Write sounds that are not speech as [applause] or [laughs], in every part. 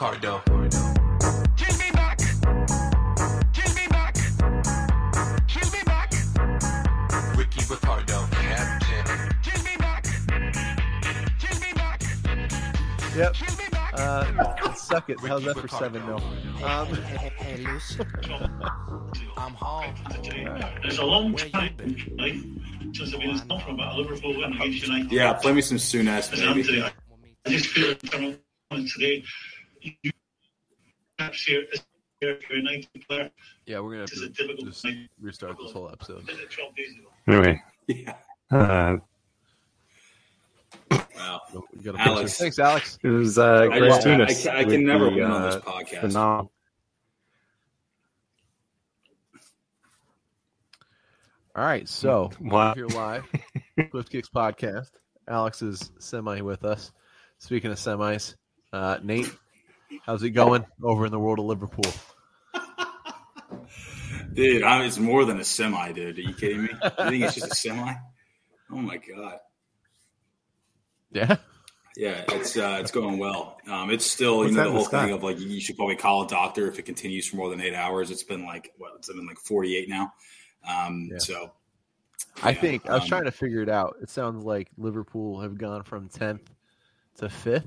Ricardo. Give me back. Give me back. Give me back. Ricky Ricardo. Captain. Give me back. Give me back. Yep. Give me back. Uh, suck it. How's that for seven mil? Um, [laughs] Hey, hey, Lucy. I'm home. It's a long time, been? since I've been in from about a Liverpool win against United. Yeah, play me some Soonest, As Antony, maybe. I I just feel like from on today, you perhaps here as a United player, yeah, we're gonna have it's a to difficult just thing. restart this whole episode. Did it 12 days ago. Anyway, Yeah. uh, Wow. Got a Alex. Thanks, Alex. it was uh, I, Chris I, Tunis. I, I with can never the, win on uh, this podcast. phenom- All right, so Wow. we're here live, Swift Kicks podcast. Alex is semi with us. Speaking of semis, uh, Nate, how's it going over in the world of Liverpool? [laughs] Dude, I it's more than a semi, dude. Are you kidding me? You think it's just a semi? Oh my god. Yeah, Yeah, it's uh, it's going well. Um, it's still you know the whole thing of like you should probably call a doctor if it continues for more than eight hours. It's been like what it's been like forty eight now. Um, Yeah. So I yeah, think I was um, trying to figure it out. It sounds like Liverpool have gone from tenth to fifth.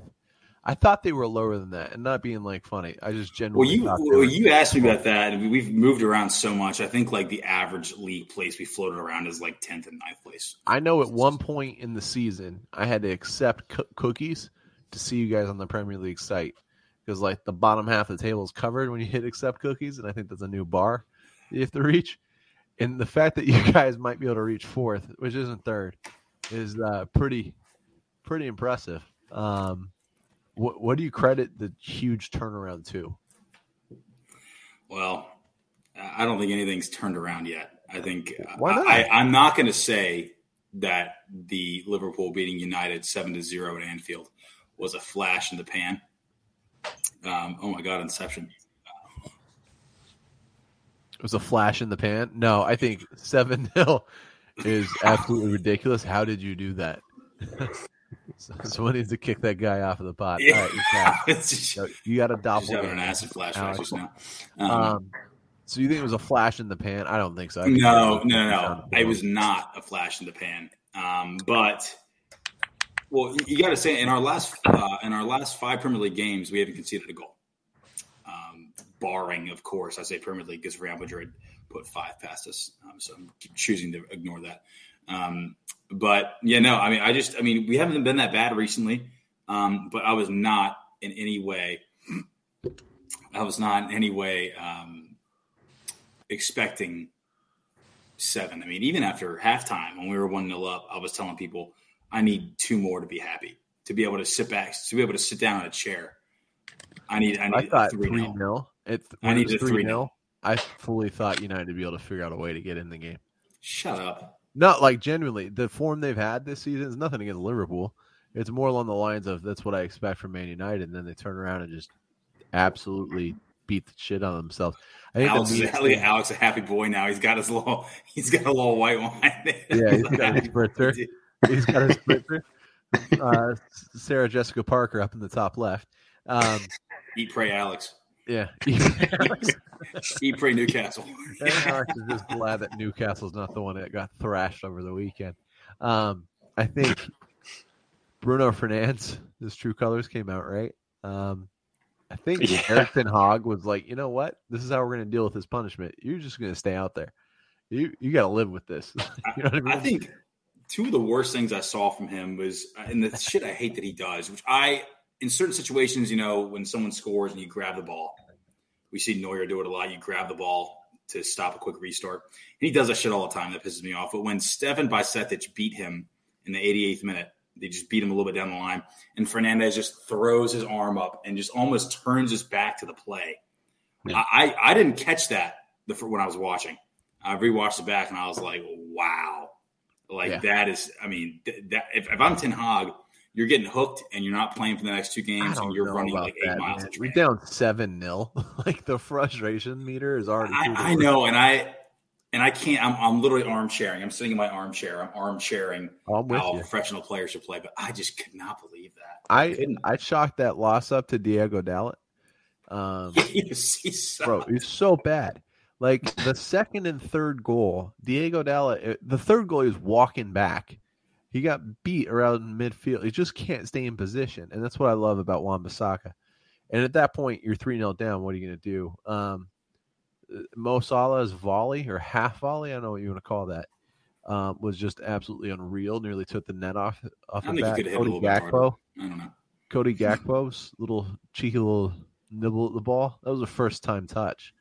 I thought they were lower than that, and not being like funny. I just generally. Well, you well, you asked me about that, and we've moved around so much. I think like the average league place we floated around is like tenth and 9th place. I know at one point in the season I had to accept coo- cookies to see you guys on the Premier League site because like the bottom half of the table is covered when you hit accept cookies, and I think that's a new bar you have to reach. And the fact that you [laughs] guys might be able to reach fourth, which isn't third, is uh, pretty pretty impressive. Um, what what do you credit the huge turnaround to? Well, I don't think anything's turned around yet. I think Why not? I, I'm not going to say that the Liverpool beating United seven to zero at Anfield was a flash in the pan. Um, oh my God, Inception! It was a flash in the pan. No, I think seven [laughs] 0 is absolutely ridiculous. How did you do that? [laughs] so, [laughs] someone needs to kick that guy off of the pot. All right, you got it. [laughs] it's just, So you got a having an acid flashback just now. Um, Um, so you think it was a flash in the pan? I don't think so. Think no, it no, no, no. It was not a flash in the pan. Um, but well, you got to say in our last uh, in our last five Premier League games, we haven't conceded a goal. Um, barring, of course, I say Premier League because Real Madrid put five past us, um, so I'm choosing to ignore that. Um, but yeah, no, I mean, I just, I mean, we haven't been that bad recently. Um, but I was not in any way, I was not in any way um, expecting seven. I mean, even after halftime when we were one 0 up, I was telling people I need two more to be happy, to be able to sit back, to be able to sit down in a chair. I need, I I need thought three three 0 0 It I need a three 3-0. 0 I fully thought United would be able to figure out a way to get in the game. Shut up. Not like genuinely, the form they've had this season is nothing against Liverpool. It's more along the lines of that's what I expect from Man United, and then they turn around and just absolutely beat the shit out of themselves. I think Alex, the is, meanest look at thing- Alex, a happy boy now. He's got his little, he's got a little white wine. Yeah, he's got his [laughs] spritzer. he's got his spritzer. Uh, Sarah Jessica Parker up in the top left. Um, Eat, pray, Alex. Yeah, [laughs] Eat, pray, Newcastle. And Alex is just glad that Newcastle's not the one that got thrashed over the weekend. Um, I think Bruno Fernandes, his true colors came out right. Um, I think Yeah. Erik Ten Hag was like, you know what, this is how we're going to deal with this punishment. You're just going to stay out there. You you got to live with this. [laughs] you know what I mean? I think two of the worst things I saw from him was, and the shit I hate that he does, which I, in certain situations, you know, when someone scores and you grab the ball, we see Neuer do it a lot. You grab the ball to stop a quick restart. And he does that shit all the time. That pisses me off. But when Stefan Bajcetic beat him in the 88th minute, they just beat him a little bit down the line, and Fernandes just throws his arm up and just almost turns his back to the play. Yeah. I, I didn't catch that the when I was watching. I rewatched it back and I was like, wow, like Yeah. that is. I mean, th- that if, if I'm Ten Hag, you're getting hooked and you're not playing for the next two games and you're running like eight that, miles man. We're down seven nil. [laughs] Like the frustration meter is already. I, I know, and I and I can't. I'm, I'm literally arm sharing. I'm sitting in my armchair. I'm arm sharing Oh, I'm how you. professional players should play, but I just could not believe that. I couldn't. I chalked that loss up to Diego Dalot Um, [laughs] He's- he's so- bro, it's so bad. Like the second and third goal, Diego Dalot, uh, the third goal was walking back. He got beat around midfield. He just can't stay in position, and that's what I love about Wan-Bissaka. And at that point, you're three 0 down. What are you going to do? Um, Mo Salah's volley or half volley, I don't know what you want to call that, um, was just absolutely unreal. Nearly took the net off off I the think he bat. could hit a Cody. Gakpo, I don't know. Cody [laughs] Gakpo's little cheeky little nibble at the ball. That was a first time touch.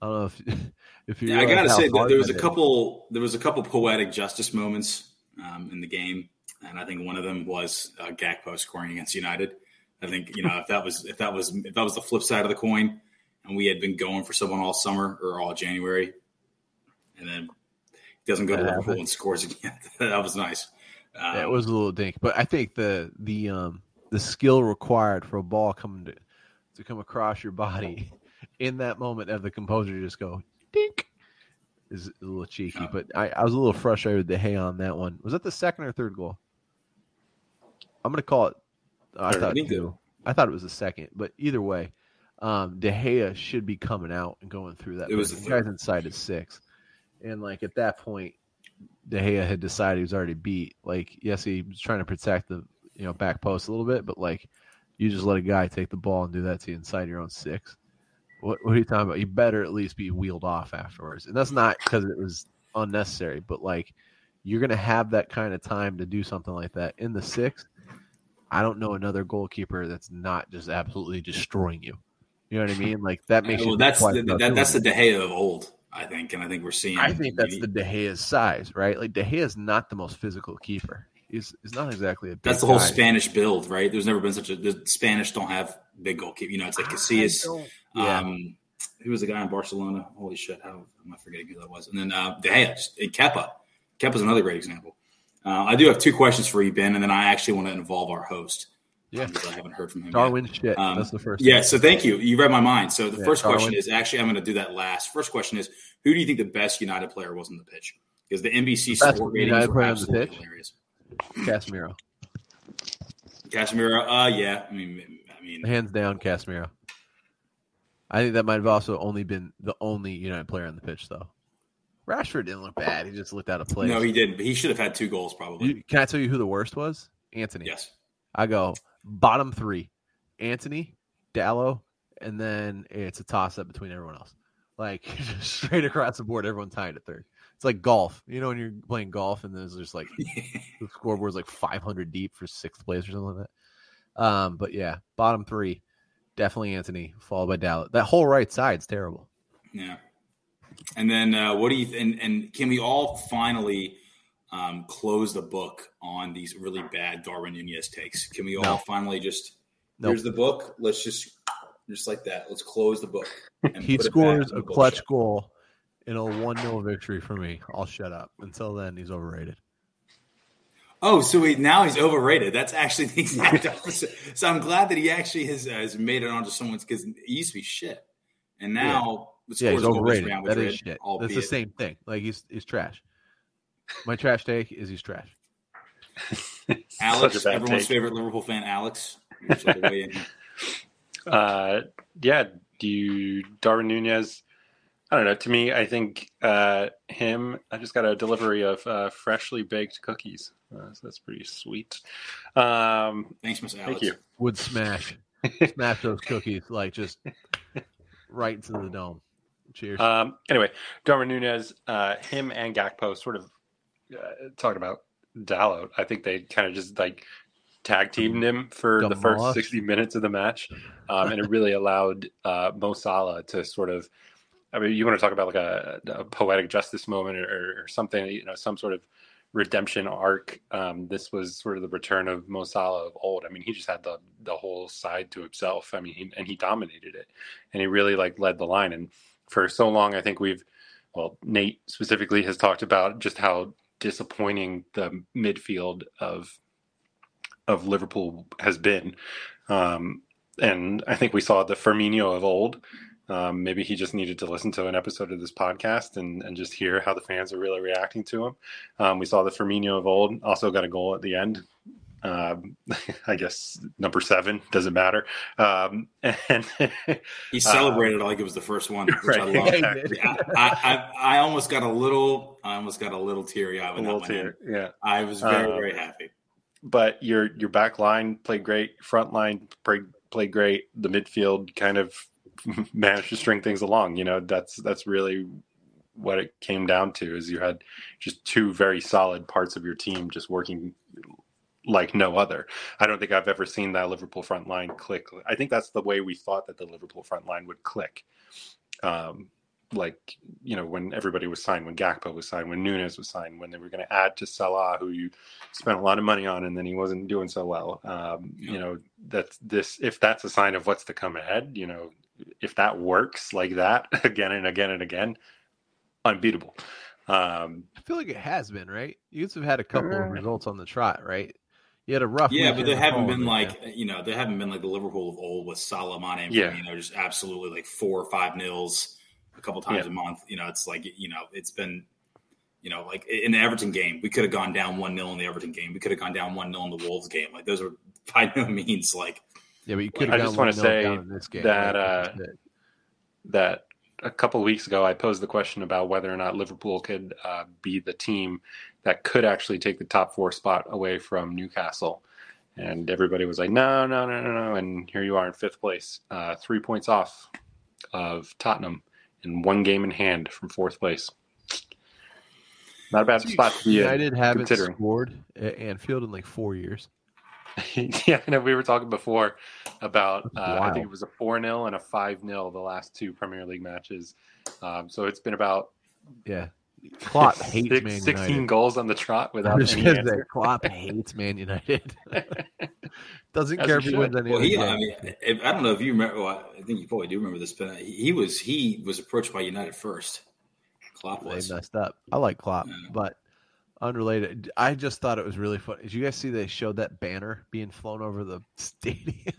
I don't know if [laughs] if you. Yeah, I gotta say that there was a couple. There was a couple poetic justice moments um, in the game, and I think one of them was uh, Gakpo scoring against United. I think you know if that was if that was if that was the flip side of the coin, and we had been going for someone all summer or all January, and then he doesn't go to That Liverpool and scores again. [laughs] that was nice. Um, it was a little dink, but I think the the um the skill required for a ball coming to to come across your body [laughs] in that moment of the composer just go dink is a little cheeky. But I, I was a little frustrated with De Gea on that one. Was that the second or third goal? I'm gonna call it. I thought two. I thought it was the second, but either way, um, De Gea should be coming out and going through that. It was the the guy's inside at six, and like at that point, De Gea had decided he was already beat. Like, yes, he was trying to protect the you know back post a little bit, but like, you just let a guy take the ball and do that to you inside your own six. What, what are you talking about? You better at least be wheeled off afterwards, and that's not because it was unnecessary, but like, you're gonna have that kind of time to do something like that in the sixth. I don't know another goalkeeper that's not just absolutely destroying you. You know what I [laughs] mean? Like that makes well, you. that's the, that, that's the De Gea of old, I think, and I think we're seeing. I think that's the De Gea's size, right? Like De Gea's not the most physical keeper. He's, he's not exactly a. Big That's the whole guy. Spanish build, right? There's never been such a. The Spanish don't have big goalkeeper. You know, it's like Casillas. Yeah. Um, who was the guy in Barcelona? Holy shit! How am I forgetting who that was? And then uh, De Gea just- and Kepa. Kepa's another great example. Uh, I do have two questions for you, Ben, and then I actually want to involve our host. Yeah. um, because I haven't heard from him. yet. Darwin shit. Um, that's the first. Yeah, so thank you. You read my mind. So the Yeah, first question Darwin. is actually I'm going to do that last. First question is who do you think the best United player was on the pitch? Because the NBC Best sport ratings United were player the absolutely pitch? hilarious. Casemiro, Casemiro, uh, yeah. I mean, I mean, hands down, Casemiro. I think that might have also only been the only United player on the pitch, though. Rashford didn't look bad. He just looked out of place. no, he didn't. But he should have had two goals probably. You- can I tell you who the worst was? Antony. yes. I go bottom three: Antony, Dalot, and then it's a toss up between everyone else. Like [laughs] just straight across the board, everyone tied at third. It's like golf. You know when you're playing golf and there's just like [laughs] the scoreboard's like 500 deep for sixth place or something like that. Um, but yeah, bottom three, definitely Antony, followed by Dallas. That whole right side's terrible. Yeah. And then uh, what do you th- and and can we all finally um, close the book on these really bad Darwin Nunez takes? Can we all No. finally just Nope. here's the book? Let's just just like that. Let's close the book. He put it back scores a clutch goal in a 1 0 victory for me. I'll shut up. Until then, he's overrated. Oh, so he, now he's overrated. That's actually the exact opposite. So I'm glad that he actually has, has made it onto someone's because he used to be shit, and now the Yeah, he's scores go against overrated. Real That Madrid, is shit. That's the same thing. Like he's he's trash. My trash take is he's trash. Alex, [laughs] Such a bad everyone's take. favorite Liverpool fan, Alex. You're sort of way in here. [laughs] Uh, yeah, do you, Darwin Nunez? I don't know. To me, I think uh, him. I just got a delivery of uh, freshly baked cookies. Uh, so that's pretty sweet. Um, Thanks, Miss Alex. thank you. Would smash smash those cookies like just right into the dome. Cheers. Um, anyway, Darwin Nunez, uh, him and Gakpo sort of uh, talking about Dalot. I think they kind of just like tag teamed him for the first Demolished. 60 minutes of the match. Um, and it really allowed uh, Mo Salah to sort of, I mean, you want to talk about like a, a poetic justice moment or, or something, you know, some sort of redemption arc. Um, this was sort of the return of Mo Salah of old. I mean, he just had the, the whole side to himself. I mean, he, and he dominated it and he really like led the line. And for so long, I think we've, well, Nate specifically has talked about just how disappointing the midfield of of Liverpool has been. Um, and I think we saw the Firmino of old. Um, maybe he just needed to listen to an episode of this podcast and, and just hear how the fans are really reacting to him. Um, we saw the Firmino of old also got a goal at the end. Um, [laughs] I guess number seven doesn't matter. Um, [laughs] and He celebrated it like it was the first one, which I Right, love. exactly. I, I, I, I almost got a little, I almost got a little teary eyed a little went in. tear, yeah. I was very, Um, very happy. But your your back line played great. Front line played played great. The midfield kind of managed to string things along. You know, that's that's really what it came down to. Is you had just two very solid parts of your team just working like no other. I don't think I've ever seen that Liverpool front line click. I think that's the way we thought that the Liverpool front line would click. Um, like you know when everybody was signed, when Gakpo was signed, when Nunez was signed, when they were going to add to Salah, who you spent a lot of money on, and then he wasn't doing so well. Um, You know that's this. If that's a sign of what's to come ahead, you know, if that works like that [laughs] again and again and again, unbeatable. Um, I feel like it has been right. You guys have had a couple Uh, of results on the trot, right? You had a rough. Yeah, but weekend there haven't home, been yeah. like you know there haven't been like the Liverpool of old with Salah, Mane, and Yeah. Firmino just absolutely like four or five nils a couple times Yeah. a month. You know, it's like you know it's been you know like in the Everton game we could have gone down one 0 in the Everton game. We could have gone down one 0 in the Wolves game. Like those are [laughs] by no means like Yeah, but you could I just want wanna say game. that, right? uh, that a couple of weeks ago I posed the question about whether or not Liverpool could uh, be the team that could actually take the top four spot away from Newcastle. And everybody was like, no, no, no, no, no. And here you are in fifth place, uh, three points off of Tottenham and one game in hand from fourth place. Not a bad spot to be in. United haven't considering. scored at Anfield in like four years. [laughs] yeah, I know we were talking before about uh, I think it was a 4 0 and a 5 0 the last two Premier League matches. Um, so it's been about Yeah, Klopp hates six- Man 16 United. goals on the trot without any answer. Klopp [laughs] hates Man United. [laughs] Doesn't As care if he wins any well he, I mean if, I don't know if you remember well, I think you probably do remember this, but he he was he was approached by United first. Klopp they was. messed up. I like Klopp, Yeah. but unrelated. I just thought it was really fun. Did you guys see they showed that banner being flown over the [laughs] stadium?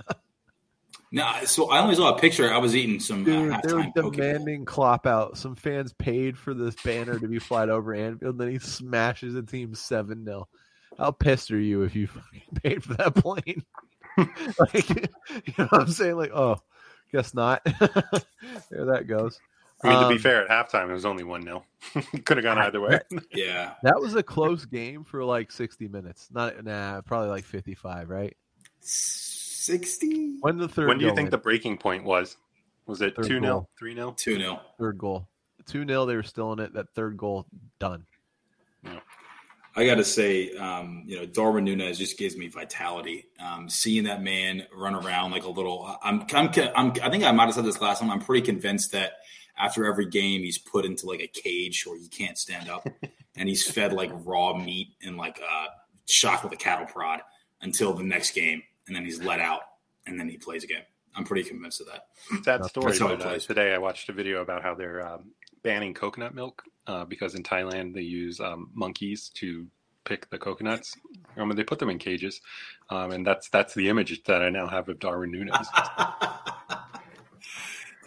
No, so I only saw a picture. I was eating some uh, they were halftime poke bowl. demanding Klopp out. Some fans paid for this banner to be flying over Anfield, then he smashes the team seven 0 How pissed are you if you [laughs] paid for that plane? [laughs] like, you know what I'm saying? Like, oh, guess not. there that goes. I mean, to be Um, fair, at halftime, it was only 1 0. Could have gone either way. [laughs] Yeah, That was a close game for like 60 minutes. Not nah, probably like 55, right? sixty When the third when do you think went? the breaking point was? Was it 2 0, 3 0? two 0 third goal? 2 0, they were still in it. That third goal, done. I got to say, um, you know, Darwin Nunez just gives me vitality. Um, seeing that man run around like a little, I'm, I'm, I'm, I think I might have said this last time. I'm pretty convinced that after every game, he's put into like a cage where he can't stand up, [laughs] and he's fed like raw meat and like uh, shocked with a cattle prod until the next game, and then he's let out, and then he plays again. I'm pretty convinced of that. Sad story. That's how But, it uh, plays. today I watched a video about how they're um, banning coconut milk uh, because in Thailand they use um, monkeys to pick the coconuts. I mean, they put them in cages, um, and that's that's the image that I now have of Darwin Nunez. [laughs]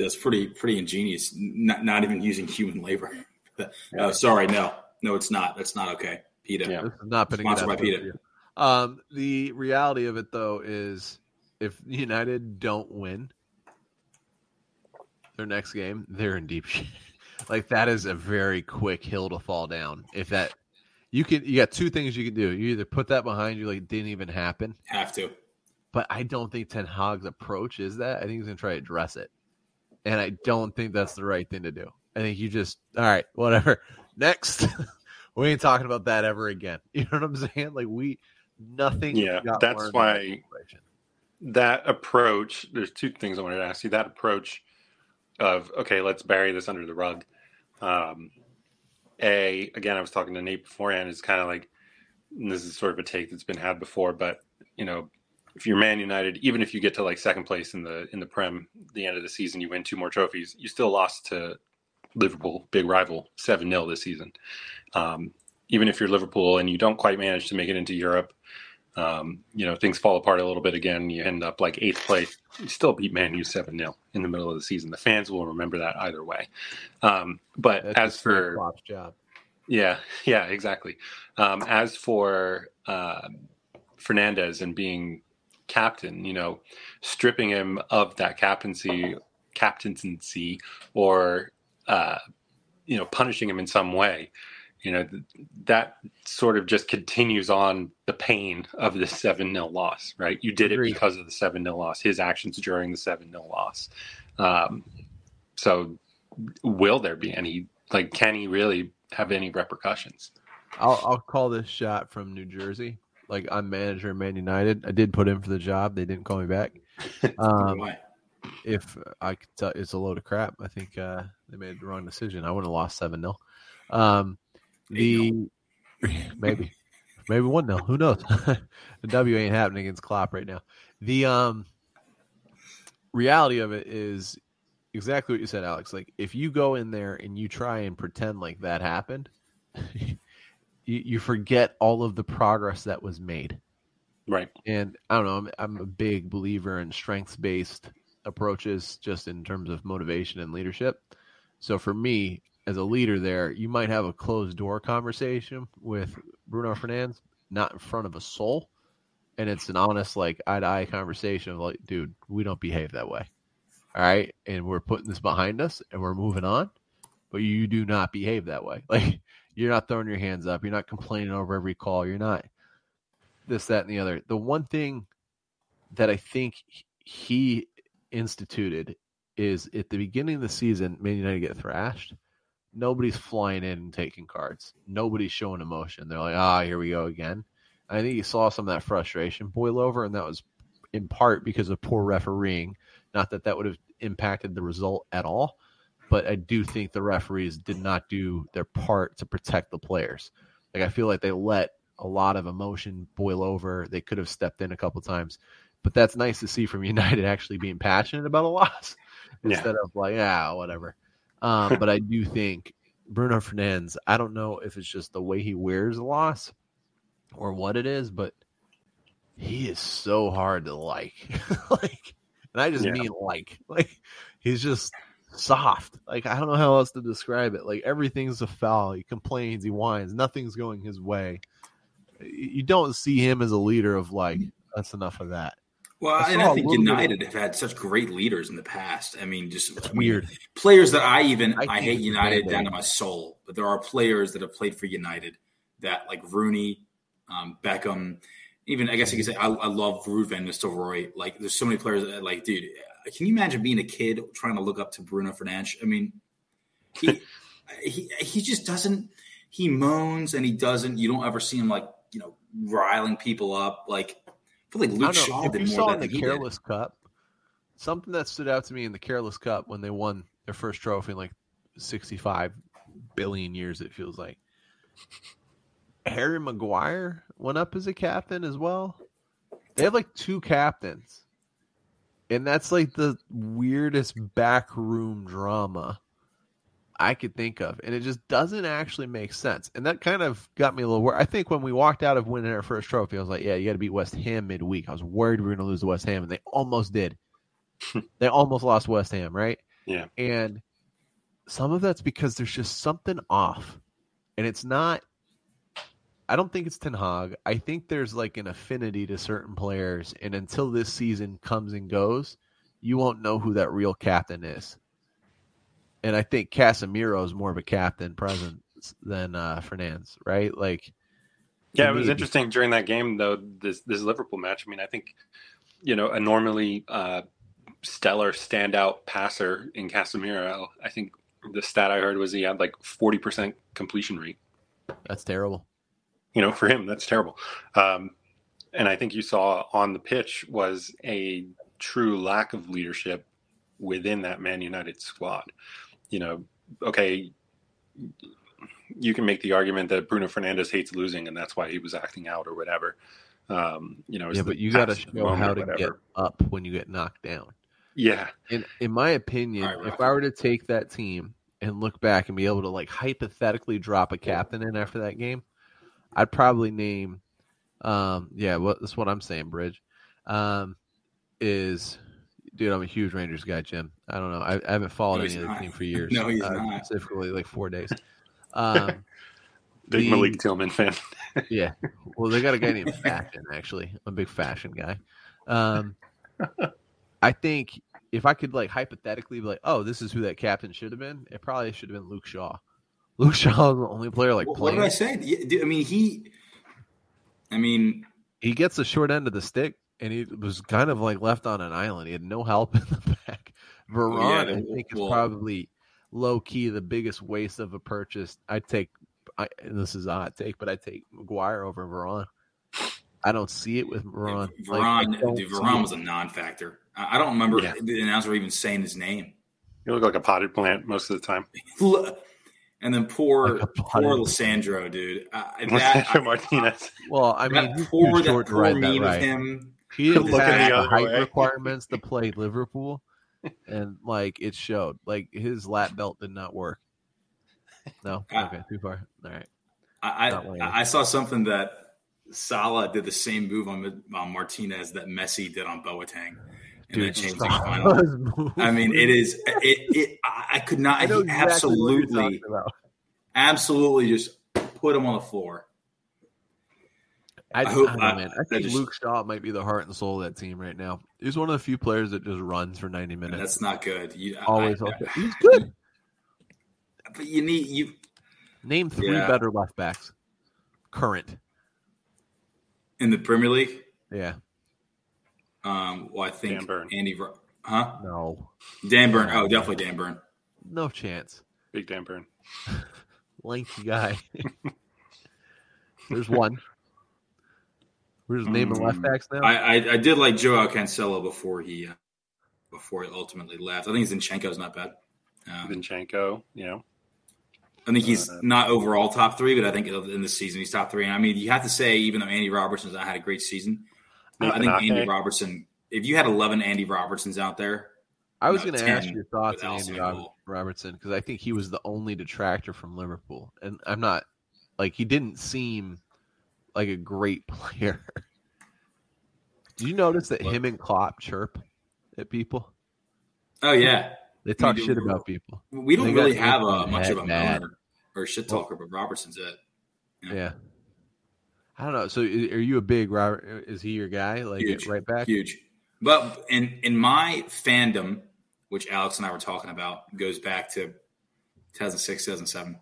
That's pretty pretty ingenious. Not, not even using human labor. [laughs] Oh, sorry, no, no, it's not. That's not okay, PETA. Yeah. This is not putting Sponsored it by PETA. there for you. Um, the reality of it though is, if United don't win their next game, they're in deep [laughs] shit. like that is a very quick hill to fall down. If that you can, you got two things you can do. You either put that behind you, like it didn't even happen. Have to. But I don't think Ten Hag's approach is that. I think he's gonna try to address it, and I don't think that's the right thing to do. I think you just all right, whatever. [laughs] Next, [laughs] we ain't talking about that ever again. [laughs] You know what I'm saying? Like we nothing. Yeah, that's why- that that approach there's two things i wanted to ask you that approach of okay let's bury this under the rug um a again i was talking to nate beforehand is kind of like this is sort of a take that's been had before but you know if you're man united even if you get to like second place in the in the prem the end of the season you win two more trophies you still lost to liverpool big rival 7-0 this season um, even if you're liverpool and you don't quite manage to make it into europe um, you know, things fall apart a little bit again. You end up like eighth place. You still beat Man U 7 0 in the middle of the season. The fans will remember that either way. Um, but That's as for, job, yeah, yeah, exactly. Um, as for, uh, Fernandes and being captain, you know, stripping him of that captaincy, captaincy, or uh, you know, punishing him in some way, you know, th- that sort of just continues on the pain of the seven 0 loss, right? You did it because of the seven 0 loss, his actions during the seven 0 loss. Um, so, will there be any? Like, can he really have any repercussions? I'll I'll call this shot from New Jersey. Like I'm manager of Man United. I did put in for the job. They didn't call me back. [laughs] Um, if I could tell, it's a load of crap. I think uh, they made the wrong decision. I would have lost seven 0 Um, the maybe maybe one 0 Who knows? [laughs] the W ain't happening against Klopp right now. The um reality of it is exactly what you said, Alex. Like if you go in there and you try and pretend like that happened, [laughs] you, you forget all of the progress that was made. Right. And I don't know, I'm, I'm a big believer in strengths based approaches just in terms of motivation and leadership. So for me, as a leader there, you might have a closed door conversation with Bruno Fernandes, not in front of a soul. And it's an honest, like eye to eye conversation of like, dude, we don't behave that way. All right. And we're putting this behind us and we're moving on. But you do not behave that way. [laughs] Like you're not throwing your hands up. You're not complaining over every call. You're not this, that, and the other. The one thing that I think he instituted is at the beginning of the season, Man United get thrashed. Nobody's flying in and taking cards. Nobody's showing emotion. They're like, ah, here we go again. I think you saw some of that frustration boil over, and that was in part because of poor refereeing. Not that that would have impacted the result at all, but I do think the referees did not do their part to protect the players. Like I feel like they let a lot of emotion boil over. They could have stepped in a couple times, but that's nice to see from [laughs] United actually being passionate about a loss [laughs] Yeah. instead of like, yeah, whatever. Um, but I do think Bruno Fernandes. I don't know if it's just the way he wears the loss or what it is, but he is so hard to like. [laughs] like, and I just Yeah. mean like, like he's just soft. Like I don't know how else to describe it. Like everything's a foul. He complains. He whines. Nothing's going his way. You don't see him as a leader of like that's enough of that. Well, I and I think of- United have had such great leaders in the past. I mean, just It's weird. players that I even I I, hate United down to my soul, but there are players that have played for United that like Rooney, um, Beckham, even I guess you could say I, I love Ruud van Nistelrooy. Like, there's so many players that like, dude, can you imagine being a kid trying to look up to Bruno Fernandes? I mean, he [laughs] he he just doesn't. He moans and he doesn't. You don't ever see him like you know riling people up. Like I feel like Luke. Shaw If did you more saw in the he did. Careless Cup, something that stood out to me in the Careless Cup when they won their first trophy in like 65 billion years, it feels like. Harry Maguire went up as a captain as well. They have like two captains. And that's like the weirdest backroom drama I could think of. And it just doesn't actually make sense. And that kind of got me a little worried. I think when we walked out of winning our first trophy, I was like, yeah, you got to beat West Ham midweek. I was worried we were going to lose to West Ham, and they almost did. [laughs] they almost lost West Ham, right? Yeah. And some of that's because there's just something off. And it's not I don't think it's Ten Hag. I think there's like an affinity to certain players, and until this season comes and goes, you won't know who that real captain is. And I think Casemiro is more of a captain presence than uh, Fernandes, right? Like, Yeah, it was interesting during that game though. This this Liverpool match. I mean, I think you know a normally uh, stellar standout passer in Casemiro. I think the stat I heard was he had like forty percent completion rate. That's terrible. You know, for him, that's terrible. Um, and I think you saw on the pitch was a true lack of leadership within that Man United squad. You know, okay, you can make the argument that Bruno Fernandes hates losing, and that's why he was acting out or whatever. Um, you know, Yeah, but you got to passive show how to get up when you get knocked down. Yeah, in in my opinion, All right, if I were to take that team and look back and be able to like hypothetically drop a captain in after that game, I'd probably name, um, yeah, what that's what I'm saying, Bridge, um, is, dude, I'm a huge Rangers guy, Jim. I don't know, I, I haven't followed No, any he's of the team for years. [laughs] No, he's uh, not. Specifically, like four days. [laughs] Um, [laughs] Big The- Malik Tillman fan. Yeah. Well, they got a guy named Fashion, actually. I'm a big fashion guy. Um, I think if I could, like, hypothetically be like, oh, this is who that captain should have been, it probably should have been Luke Shaw. Luke Shaw is the only player, like, What, what did I say? I mean, he. I mean, He gets the short end of the stick, and he was kind of like left on an island. He had no help [laughs] in the back. Varane, yeah, I the- think, is probably low key the biggest waste of a purchase. I'd take, I, and this is a hot take, but I'd take Maguire over Varane. I don't see it with Varane. Varane, don't dude, Varane was a non-factor. I I don't remember Yeah. the announcer even saying his name. You look like a potted plant most of the time. [laughs] And then poor, Like poor Lisandro, dude. I, that, Lisandro Martinez. Well, I mean, that poor, too that poor ride that meme of him. He didn't Looking have the the other height way. requirements to [laughs] play Liverpool, and like it showed. Like his lap belt did not work. No, [laughs] okay, too far. All right. I, I, I saw something that Salah did the same move on, on Martinez that Messi did on Boateng. And that the final. [laughs] I mean, it is. It. It I I could not. I know exactly absolutely, absolutely just put him on the floor. I, I hope- I don't know, I- man. I I think just- Luke Shaw might be the heart and soul of that team right now. He's one of the few players that just runs for 90 minutes. that's not good. You, Always I- okay. He's good. But you need you. Name three Yeah. better left backs. Current. in the Premier League. Yeah. Um, well, I think Andy, Ro- huh? No. Dan Burn. Oh, definitely Dan Burn. No chance. Big Dan Burn. [laughs] Lanky guy. [laughs] There's one. We're just naming left Mm, backs now. I, I I did like Joao Cancelo before he uh, before he ultimately left. I think Zinchenko's not bad. Um, Zinchenko, you know. I think he's Uh, not overall top three, but I think in the season he's top three. And I mean, you have to say, even though Andy Robertson's not had a great season, I think Andy Robertson. If you had eleven Andy Robertsons out there, I was no, going to ask your thoughts on Andy Rob- Robertson because I think he was the only detractor from Liverpool, and I'm not like he didn't seem like a great [laughs] player. Did you notice that What? him and Klopp chirp at people? oh yeah, They talk do. shit about people. we don't really have uh, a, much of a moaner or shit talker, but Robertson's it. Yeah. Yeah. I don't know. So, are you a big Robert? Is he your guy? Like Huge. right back? Huge. But in in my fandom, which Alex and I were talking about, goes back to 2006, 2007.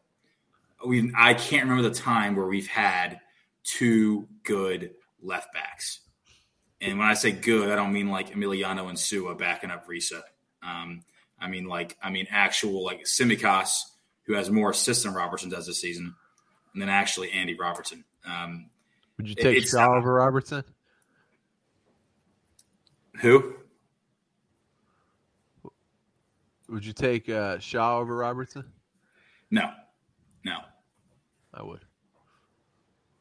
We I can't remember the time where we've had two good left backs. And when I say good, I don't mean like Emiliano Insua backing up Riise. Um, I mean like I mean actual like Tsimikas, who has more assists than Robertson does this season, and then actually Andy Robertson. Um, Would you take it's- Shaw over Robertson? Who? Would you take uh, Shaw over Robertson? No, no. I would.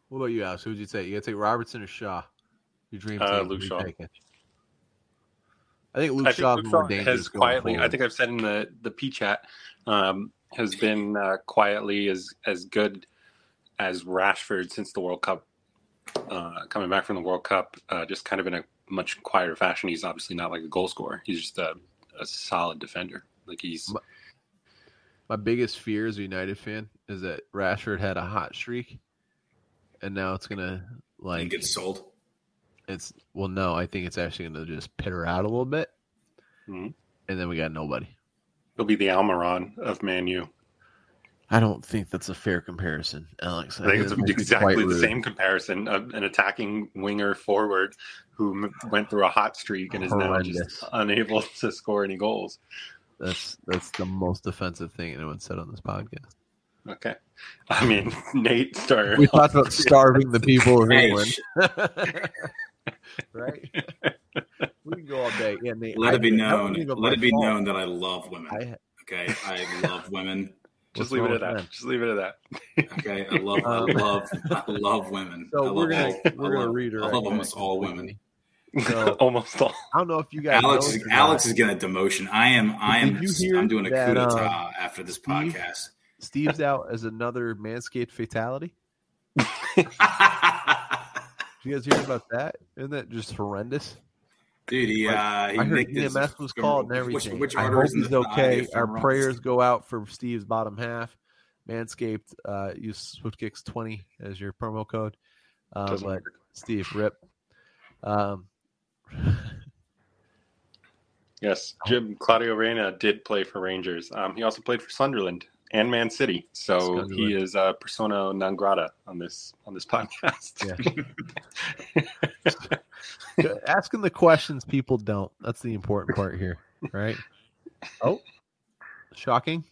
What about you, Alex? Who would you take? You got to take Robertson or Shaw? Your dream Uh, team. Luke Shaw. taking? I think Luke I think Shaw's Luke more Shaw dangerous. has going quietly. I think I've said in the the P chat um, has been uh, quietly as as good as Rashford since the World Cup. Uh, coming back from the World Cup, uh, just kind of in a much quieter fashion. He's obviously not like a goal scorer. He's just a, a solid defender. Like he's My- My biggest fear as a United fan is that Rashford had a hot streak, and now it's gonna Like, like get sold. it's well, no, I think it's actually gonna just pitter out a little bit, Mhm. and then we got nobody. he'll be the Almiron of Man U. I don't think that's a fair comparison, Alex. I think it's that might be exactly the rude. same comparison of an attacking winger forward who m- went through a hot streak and is now just unable [laughs] to score any goals. That's that's the most offensive thing anyone said on this podcast. Okay. I mean, [laughs] Nate started. We talked about starving the people of [laughs] England, right? we can go all day. Yeah, Nate, let I- it be known. Let it be fault. known that I love women. I, Okay, I love women. Just leave it at that. with Just leave it at that. Okay, I love, I Um, love, I love [laughs] women. I so love we're gonna all, we're I gonna love, redirect. I love that almost all women. So- [laughs] Almost all. I don't know if you guys. Alex, is, Alex is getting a demotion. I am, I am, Did you hear I'm doing a that, coup uh, d'etat after this Steve? podcast. Steve's out as another Manscaped fatality. [laughs] Did you guys hear about that? Isn't that just horrendous? Dude, he, uh, he I heard nicked his EMS was called and femoral- which- everything. Which, I hope he's okay. Our femoral? prayers go out for Steve's bottom half. Manscaped. Uh, use SwiftKicks20 as your promo code. Um, Doesn't but work. Steve, rip. Um, [laughs] Yes, Jim Claudio Reyna did play for Rangers. Um, he also played for Sunderland and Man City, so Sunderland. he is uh, persona non grata on this on this [laughs] podcast. [laughs] asking the questions people don't. That's the important part here, right? [laughs] Oh, shocking.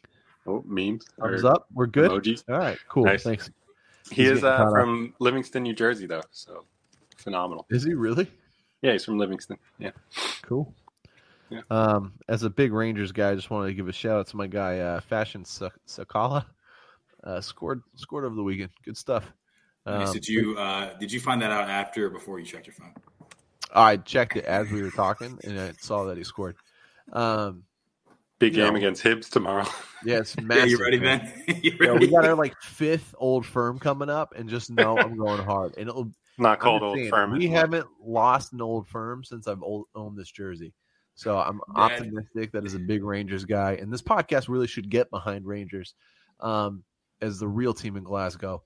oh, memes. Thumbs up. We're good. Emojis. All right, cool. Nice. Thanks. He He's is uh, caught up. from Livingston, New Jersey, though, so phenomenal. Is he really? Yeah, he's from Livingston. Yeah, Cool. Yeah. Um, as a big Rangers guy, I just wanted to give a shout out to my guy, uh, Fashion Sakala. Uh, scored scored over the weekend. Good stuff. Nice. Um, did you uh, did you find that out after or before you checked your phone? I checked it as we were talking, and I saw that he scored. Um, big game know. against Hibs tomorrow. yeah, it's [laughs] Yeah, you ready, man. Ben? [laughs] you Yeah, ready? we got our like fifth old firm coming up, and just know I'm going hard. And it'll Not I'm called Old saying, Firm. We anymore. haven't lost an old firm since I've old, owned this jersey. So I'm Bad. optimistic that as a big Rangers guy, and this podcast really should get behind Rangers um, as the real team in Glasgow.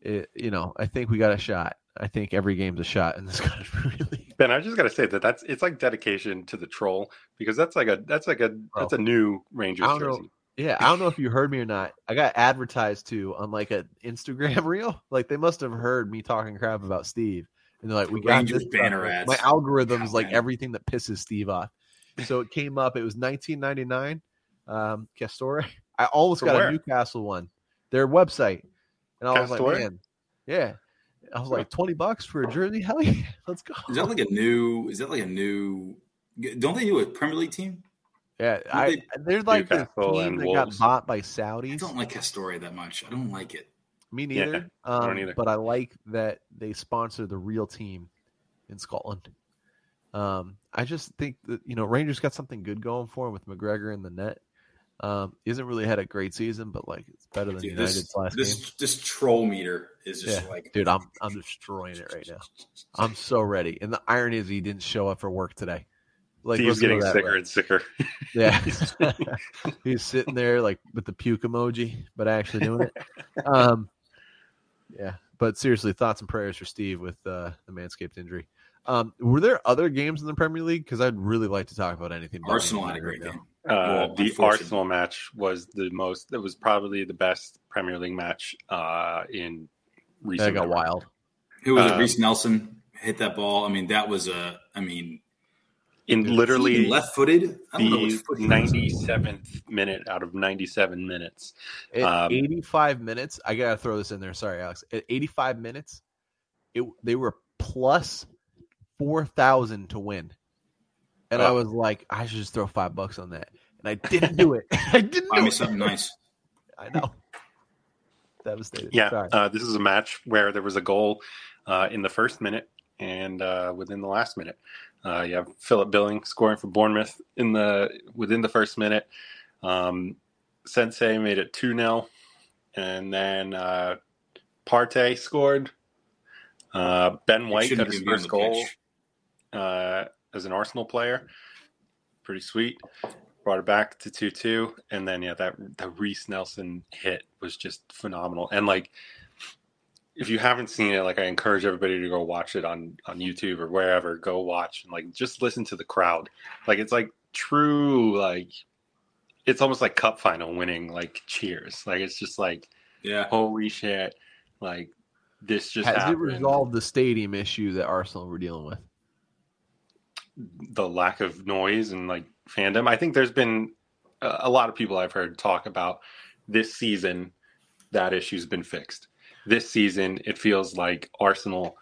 It, you know, I think we got a shot. I think every game's a shot in this [laughs] country. Really, Ben, I just gotta say that that's it's like dedication to the troll because that's like a that's like a that's a new Rangers I don't know. jersey. yeah. I don't know if you heard me or not. I got advertised to on like an Instagram [laughs] reel. Like they must have heard me talking crap about Steve, and they're like, "We got Rangers this banner stuff. ads. My algorithm's God, like man. everything that pisses Steve off. So it came up. It was 1999. Um, Castore. I almost For got where? a Newcastle one. Their website, and I was like, man, yeah. I was like, 20 bucks for a jersey? [laughs] Hell yeah, let's go. Is that like a new? Is that like a new? Don't they do a Premier League team? Yeah, I, they- they're like this team that Wolves. got bought by Saudis. I don't like Castore that much. I don't like it. Me Yeah, neither. I don't um, either. But I like that they sponsor the real team in Scotland. Um, I just think that you know Rangers got something good going for him with McGregor in the net. Um, he hasn't really had a great season, but like it's better than Dude, United's this last this game. this troll meter is just Yeah, like dude, I'm I'm destroying it right now. I'm so ready. And the irony is he didn't show up for work today. Like Steve's let's getting sicker way. and sicker. [laughs] Yeah, [laughs] he's sitting there like with the puke emoji, but actually doing it. Um, yeah, but seriously, thoughts and prayers for Steve with uh, the Manscaped injury. Um, were there other games in the Premier League? Because I'd really like to talk about anything. but Arsenal had a great game. Uh, Well, the. Arsenal match was the most. That was probably the best Premier League match uh, in recent. That got memory. wild. Who was it? Uh, Reiss Nelson hit that ball. I mean, that was a. I mean, In literally left footed. I don't know which the foot he was. ninety seventh minute out of ninety seven minutes. Um, 85 minutes, I gotta throw this in there. Sorry, Alex. At 85 minutes, it they were plus four thousand to win, and I Oh. was like, I should just throw five bucks on that, and I didn't do it. [laughs] I didn't Buy do me it. something nice. [laughs] I know. Devastated. Yeah, Sorry. uh, this is a match where there was a goal uh, in the first minute and uh, within the last minute. Uh, you have Philip Billing scoring for Bournemouth in the within the first minute. Um, Senesi made it two 0 and then uh, Partey scored. Uh, ben White Shouldn't got his even be on first goal pitch. Uh, as an Arsenal player. Pretty sweet. Brought it back to two two, and then yeah, that the Reiss Nelson hit was just phenomenal. And like, if you haven't seen it, like I encourage everybody to go watch it on on YouTube or wherever. Go watch and like just listen to the crowd. Like it's like true like. It's almost like cup final winning, like cheers. Like it's just like Yeah. holy shit, like this just Has it resolved the stadium issue that Arsenal were dealing with? The lack of noise and like fandom. I think there's been a a lot of people I've heard talk about this season that issue's been fixed. This season, it feels like Arsenal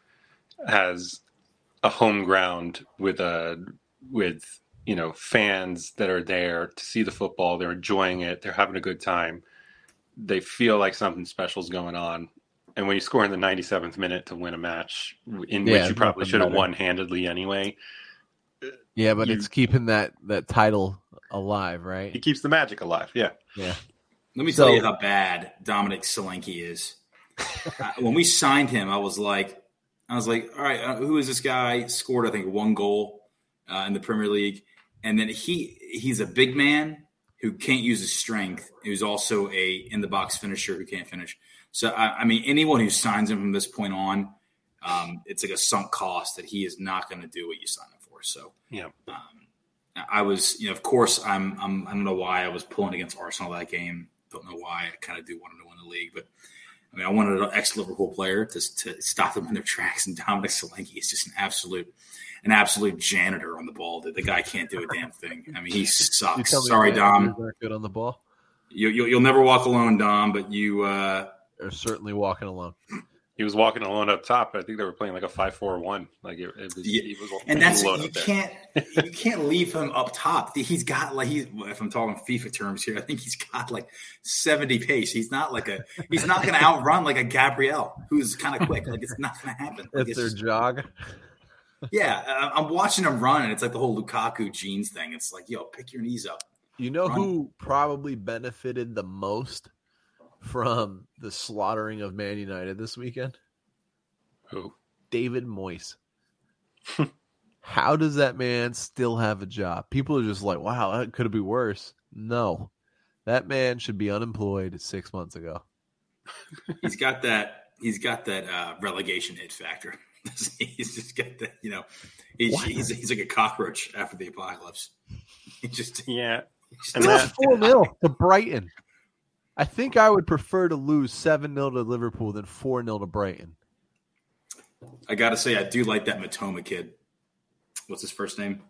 has a home ground with a with you know fans that are there to see the football. They're enjoying it. They're having a good time. They feel like something special is going on. And when you score in the 97th minute to win a match in Yeah, which you probably should have won handedly anyway, Yeah, but You- it's keeping that that title alive, right? he keeps the magic alive. Yeah. Yeah. Let me So- tell you how bad Dominic Solanke is. [laughs] Uh, when we signed him, I was like, I was like, all right, uh, who is this guy? Scored, I think, one goal uh, in the Premier League, and then he he's a big man, who can't use his strength, who's also a in the box finisher who can't finish. So I, I mean, anyone who signs him from this point on, um, it's like a sunk cost that he is not going to do what you sign him for. So Yeah. um, I was, you know, of course, I'm, I'm, I don't know why I was pulling against Arsenal that game. Don't know why. I kind of do want to win the league, but I mean, I wanted an ex Liverpool player to, to stop them in their [laughs] tracks. And Dominic Solanke is just an absolute, an absolute janitor on the ball. The, the guy can't do a damn thing. I mean, he sucks. Sorry, Dom. good on the ball. You, you, you'll never walk alone, Dom. But you, uh, They're certainly walking alone. He was walking alone up top. I think they were playing like a five-four-one. Like it, it was, Yeah. he was and that's alone you can't you can't leave him up top. He's got like he's if I'm talking FIFA terms here, I think he's got like 70 pace. He's not like a he's not going to outrun like a Gabriel who's kind of quick. Like it's not going to happen. Like, It's it's their just- jog. yeah, I- I'm watching him run, and it's like the whole Lukaku jeans thing. It's like, yo, pick your knees up. You know Run. who probably benefited the most from the slaughtering of Man United this weekend? Who? David Moyes. [laughs] How does that man still have a job? People are just like, wow, that could be worse. No, that man should be unemployed six months ago. He's got that. He's got that uh, relegation hit factor. [laughs] he's just got that. You know, he's, he's he's like a cockroach after the apocalypse. [laughs] He just Yeah, he's And They that- lost 4 0 to Brighton. I think I would prefer to lose 7 0 to Liverpool than 4 0 to Brighton. I got to say, I do like that Mitoma kid. What's his first name?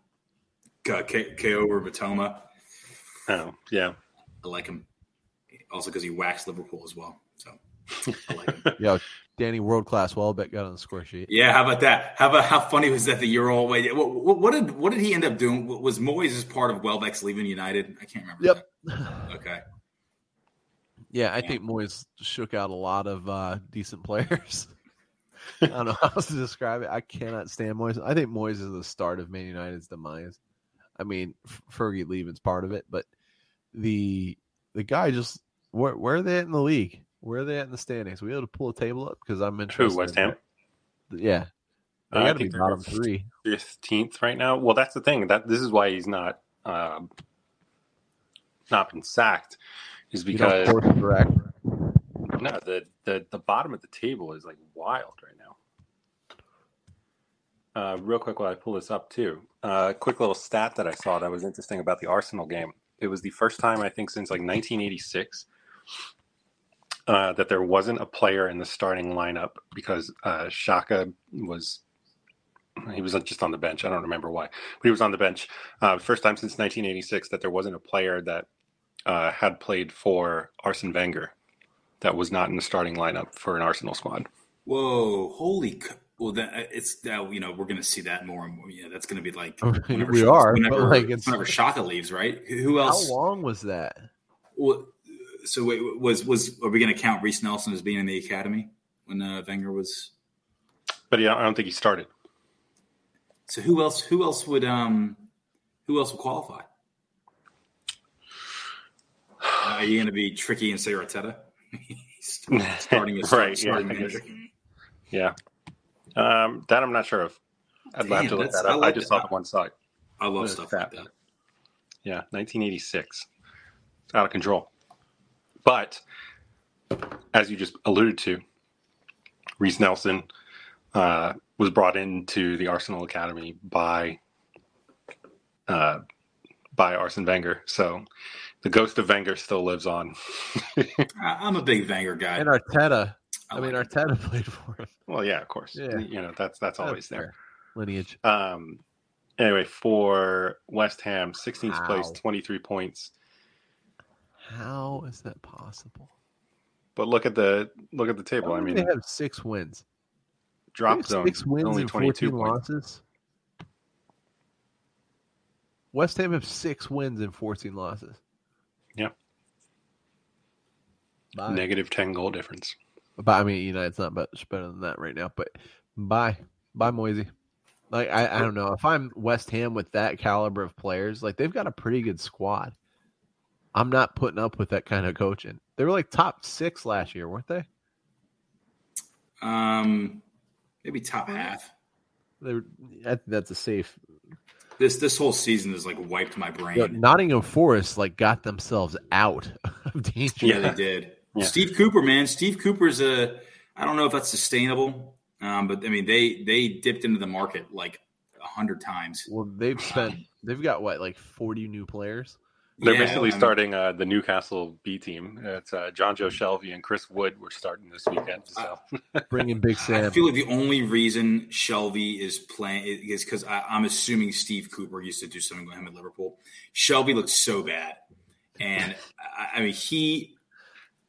K, K, Kaoru Mitoma. oh yeah. I like him. Also, because he waxed Liverpool as well. So I like him. [laughs] Yo, Danny, world class Welbeck got on the score sheet. yeah, how about that? How about how funny was that? The Euro away. What, what, what did what did he end up doing? Was Moyes as part of Welbeck's leaving United? I can't remember. Yep. that. Okay. Yeah, I Yeah. think Moyes shook out a lot of uh, decent players. [laughs] I don't know how else to describe it. I cannot stand Moyes. I think Moyes is the start of Man United's demise. I mean, Fergie leaving's part of it, but the the guy just where where are they at in the league? Where are they at in the standings? we able to pull a table up because I'm interested. Who? West in Ham. Yeah, they Uh, I got to be bottom three. Right now. Well, that's the thing. That this is why he's not um, not been sacked. Is because no, the, the the bottom of the table is like wild right now. Uh, real quick, while I pull this up too, uh, quick little stat that I saw that was interesting about the Arsenal game. It was the first time I think since like 1986 uh, that there wasn't a player in the starting lineup because uh, Xhaka was he was just on the bench. I don't remember why, but he was on the bench. Uh, first time since 1986 that there wasn't a player that uh, had played for Arsene Wenger that was not in the starting lineup for an Arsenal squad. Whoa! Holy. c- Well, that it's that you know we're going to see that more and more. Yeah, that's going to be like [laughs] whenever we Xhaka- are, but, Whenever, like, it's- whenever Xhaka leaves, right? Who else? How long was that? Well, so wait, was was are we going to count Reiss Nelson as being in the academy when uh, Wenger was? But yeah, I don't think he started. So who else? Who else would um? Who else would qualify? Uh, are you going to be tricky and say Arteta? [laughs] [laughs] Starting as Right, starting yeah, manager. Yeah, um, that I'm not sure of. I'd have Damn, to look that I up. I, like just that. saw the one side. I love stuff stat. like that. Yeah, 1986. It's out of control. But as you just alluded to, Reiss Nelson uh, was brought into the Arsenal Academy by uh, by Arsene Wenger. So the ghost of Wenger still lives on. [laughs] I- I'm a big Wenger guy. And Arteta. I, I mean, like Arteta [laughs] played for him. well, yeah, of course. Yeah. You know that's that's always That's there. Lineage. Um, anyway, for West Ham, 16th place, 23 points. How is that possible? But look at the look at the table. I How mean, they have six wins. They drop zone six wins only and 22 14 points. losses. West Ham have six wins and 14 losses. Yeah. Bye. Negative 10 goal difference. But I mean, United's not much better than that right now. But bye, bye, Moisey. Like I, I don't know if I'm West Ham with that caliber of players, like they've got a pretty good squad. I'm not putting up with that kind of coaching. They were like top six last year, weren't they? Um, maybe top half. They were, I think that's a safe. This this whole season has like wiped my brain. Yeah, Nottingham Forest like got themselves out [laughs] of danger. Yeah, they did. Yeah. Steve Cooper, man. Steve Cooper's a. I don't know if that's sustainable, um, but I mean they they dipped into the market like a hundred times. Well, they've spent. They've got what like forty new players. They're Yeah, basically I mean, starting uh, the Newcastle B team. It's uh, Jonjo Shelvey and Chris Wood. We're starting this weekend. So [laughs] Bringing Big Sam. I feel like the only reason Shelvey is playing is because I'm assuming Steve Cooper used to do something with him at Liverpool. Shelvey looks so bad, and I, I mean he.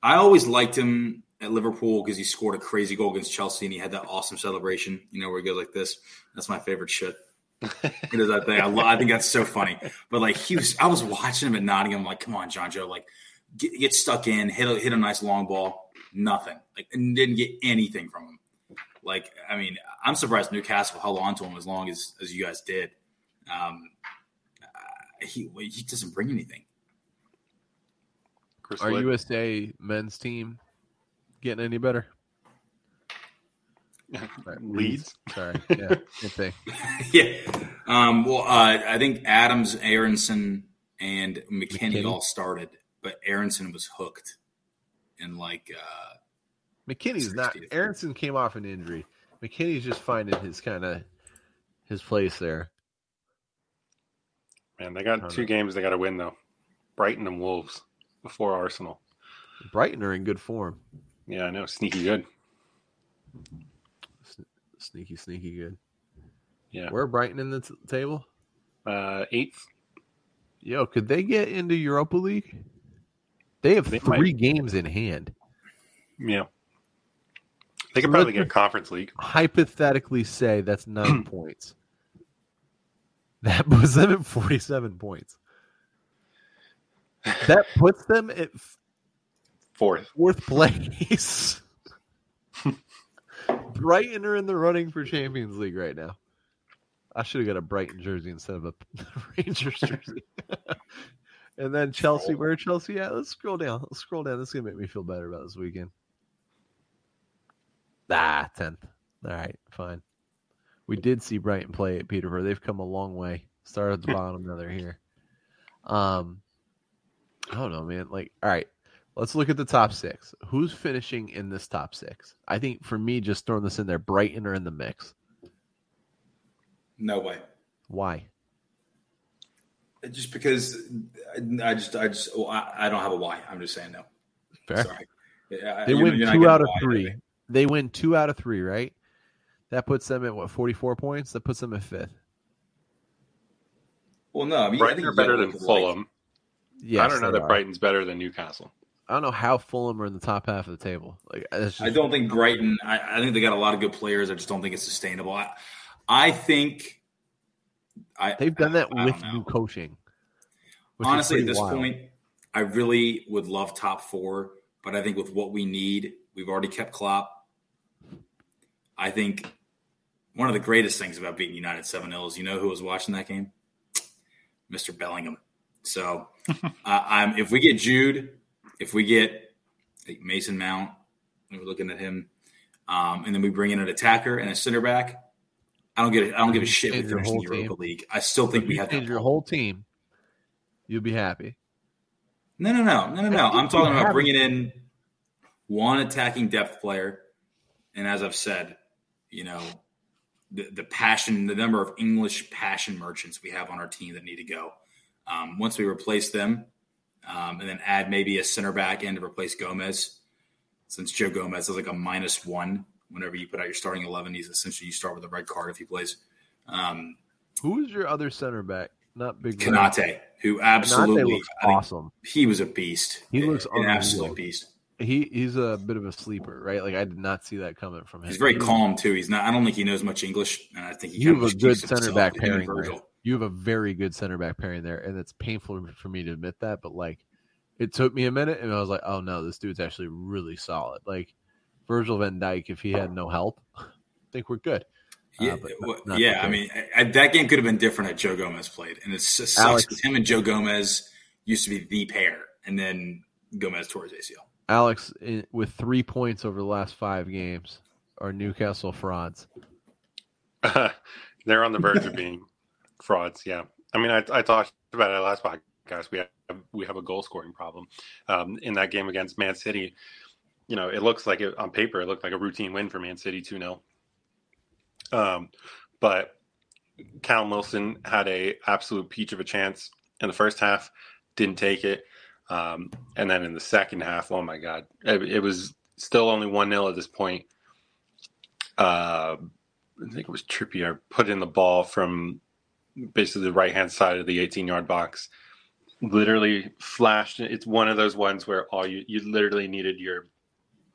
I always liked him at Liverpool because he scored a crazy goal against Chelsea and he had that awesome celebration. You know where he goes like this. That's my favorite shit. He does that thing. I, lo- I think that's so funny. But like he was, I was watching him at Nottingham. Like, come on, Jonjo. Like, get, get stuck in, hit a, hit a nice long ball. Nothing. Like, and didn't get anything from him. Like, I mean, I'm surprised Newcastle held on to him as long as as you guys did. Um, uh, he he doesn't bring anything. Chris Our Wood. USA men's team getting any better? Right, [laughs] Leeds. Sorry. Yeah. [laughs] Yeah. Um, well, uh, I think Adams, Aaronson, and McKennie, McKennie? all started, but Aaronson was hooked. And like, uh, McKennie's not. 60th. Aaronson came off an injury. McKennie's just finding his kind of his place there. Man, they got two know. games they got to win though. Brighton and Wolves before Arsenal. Brighton are in good form. Yeah, I know. Sneaky good. Sneaky, sneaky good. Yeah. Where Brighton in the t- table? Uh, eighth. Yo, could they get into Europa League? They have They three might. games in hand. Yeah. They could probably let's get a Conference League. Hypothetically, say that's [clears throat] nine points. That puts them at forty-seven points. That puts them at Fourth. fourth place. [laughs] Brighton are in the running for Champions League right now. I should have got a Brighton jersey instead of a [laughs] Rangers jersey. [laughs] and then Chelsea, where Chelsea at? Let's scroll down. Let's scroll down. This is gonna make me feel better about this weekend. Ah, tenth. All right, fine. We did see Brighton play at Peterborough. They've come a long way. Started at the [laughs] bottom, now they're here. Um, I don't know, man. Like, all right, let's look at the top six. Who's finishing in this top six? I think for me, just throwing this in there, Brighton are in the mix. no way. Why? Just because I, I just, I just, well, I, I don't have a why. I'm just saying no. Fair. Sorry. Yeah, They you're- win you're two out of why three. today. They win two out of three, right? That puts them at what forty four points. That puts them at fifth. Well, no, I mean, I Brighton think are better than look at, like- Fulham. Yes, I don't know that are. Brighton's better than Newcastle. I don't know how Fulham are in the top half of the table. Like, that's just, I don't think Brighton. I, I think they got a lot of good players. I just don't think it's sustainable. I, I think. I, they've done that I with know. new coaching. Honestly, at this wild. point, I really would love top four, but I think with what we need, we've already kept Klopp. I think one of the greatest things about beating United 7 0 is you know who was watching that game? Mr. Bellingham. So [laughs] uh, I'm, if we get Jude, if we get like, Mason Mount, we're looking at him, um, and then we bring in an attacker and a center back. I don't get. it. I don't give a shit. if Change your in the Europa team. League. I still think If we you have change that. your whole team, you'll be happy. No, no, no, no, no, no. I'm talking about have bringing in one attacking depth player, and as I've said, you know, the the passion, the number of English passion merchants we have on our team that need to go. Um, once we replace them, um, and then add maybe a center back in to replace Gomez, since Joe Gomez is like a minus one. Whenever you put out your starting eleven, he's essentially you start with a red card if he plays. Um, Who is your other center back? Not Big Red. Konaté, who absolutely, looks I think awesome. he was a beast. He looks an absolute beast. He he's a bit of a sleeper, right? Like I did not see that coming from him. He's very calm too. He's not. I don't think he knows much English, and I think he You have a good center back pairing. Virgil. You have a very good center back pairing there, and it's painful for me to admit that, but like it took me a minute, and I was like, oh no, this dude's actually really solid. Like Virgil Van Dijk, if he had no help, I think we're good. Uh, Yeah, but well, not yeah. I mean, I, I- that game could have been different if Joe Gomez played, and it s- sucks Alex- because him and Joe Gomez used to be the pair, and then Gomez tore his ACL. Alex in, with three points over the last five games are Newcastle frauds. [laughs] They're on the verge of being. Frauds. Yeah, I mean, I, I talked about it last podcast. We have we have a goal scoring problem um, in that game against Man City. You know, it looks like it on paper. It looked like a routine win for Man City, two 0 Um, but Callum Wilson had a absolute peach of a chance in the first half, didn't take it, um, and then in the second half, oh my god, it, it was still only one 0 at this point. Uh, I think it was Trippier put in the ball from basically the right hand side of the 18 yard box. Literally flashed. It's one of those ones where all you you literally needed your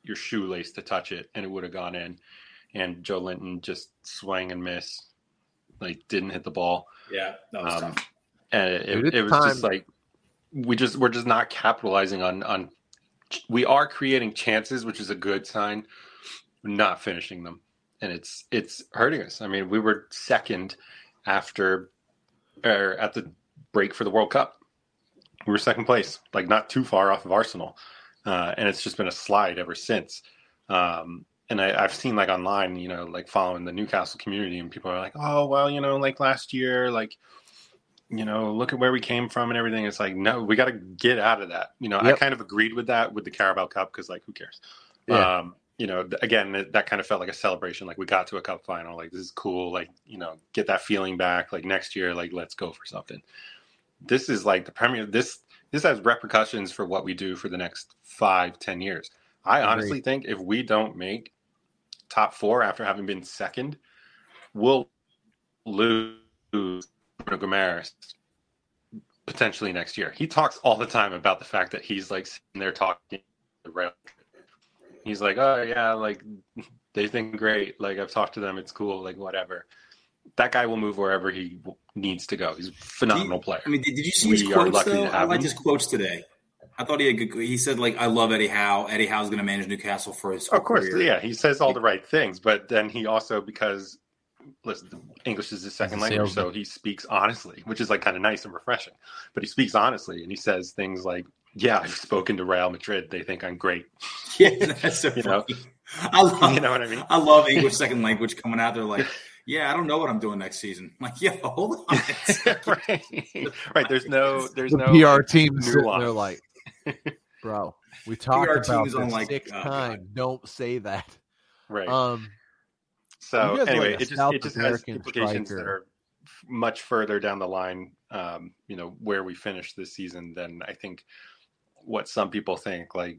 your shoelace to touch it, and it would have gone in. And Joelinton just swang and miss, like didn't hit the ball. Yeah, that was Um, tough. and it, it, it was just like we just we're just not capitalizing on on we are creating chances which is a good sign not finishing them and it's it's hurting us i mean we were second after or at the break for the world cup we were second place like not too far off of arsenal uh, and it's just been a slide ever since um, and I, I've seen like online, you know, like following the Newcastle community, and people are like, "Oh, well, you know, like last year, like you know, look at where we came from and everything. It's like, no, we got to get out of that. You know, I kind of agreed with that with the Carabao Cup because, like, who cares? Yeah. Um, you know, again, that kind of felt like a celebration. Like, we got to a cup final. Like, this is cool. Like, you know, get that feeling back. Like, next year, like, let's go for something. This is like the Premier. This this has repercussions for what we do for the next five, ten years. I Agreed. honestly think if we don't make top four after having been second, we'll lose Bruno Guimarães potentially next year. He talks all the time about the fact that he's like sitting there talking to Real. He's like, oh yeah, like [laughs] they think great. Like I've talked to them, it's cool. Like whatever. That guy will move wherever he needs to go. He's a phenomenal player. I mean, did, did you see We his quotes lucky to though? I have liked him. his quotes today. I thought he had good. He said like, "I love Eddie Howe. Eddie Howe's going to manage Newcastle for his Of course, career." yeah, he says all the right things, but then he also because listen, English is his second He's a language, so he speaks honestly, which is like kind of nice and refreshing. But he speaks honestly, and he says things like, "Yeah, I've spoken to Real Madrid. They think I'm great." [laughs] Yeah, that's so [laughs] You know? funny. I love. You know what I mean? I love English second language coming out They're like, yeah, I don't know what I'm doing next season. Like, yeah, hold on. [laughs] right, right. There's no, there's the no PR team is sitting nuance. there like, bro, we talked PR about is on this like, six God. times. Don't say that. right. Um, So You guys are anyway, like it just South it just has American implications that are much further down the line. Um, you know where we finish this season than I think what some people think. Like,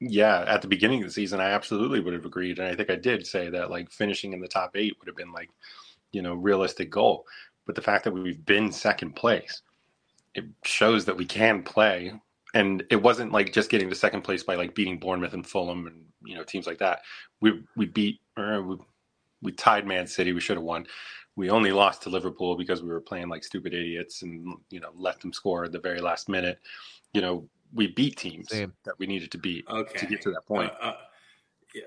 yeah, at the beginning of the season, I absolutely would have agreed, and I think I did say that like finishing in the top eight would have been like you know realistic goal. But the fact that we've been second place, it shows that we can play. And it wasn't like just getting to second place by like beating Bournemouth and Fulham and you know teams like that. We we beat or we we tied Man City. We should have won. We only lost to Liverpool because we were playing like stupid idiots and you know let them score at the very last minute. You know we beat teams Same. that we needed to beat Okay. to get to that point. Uh, uh, yeah,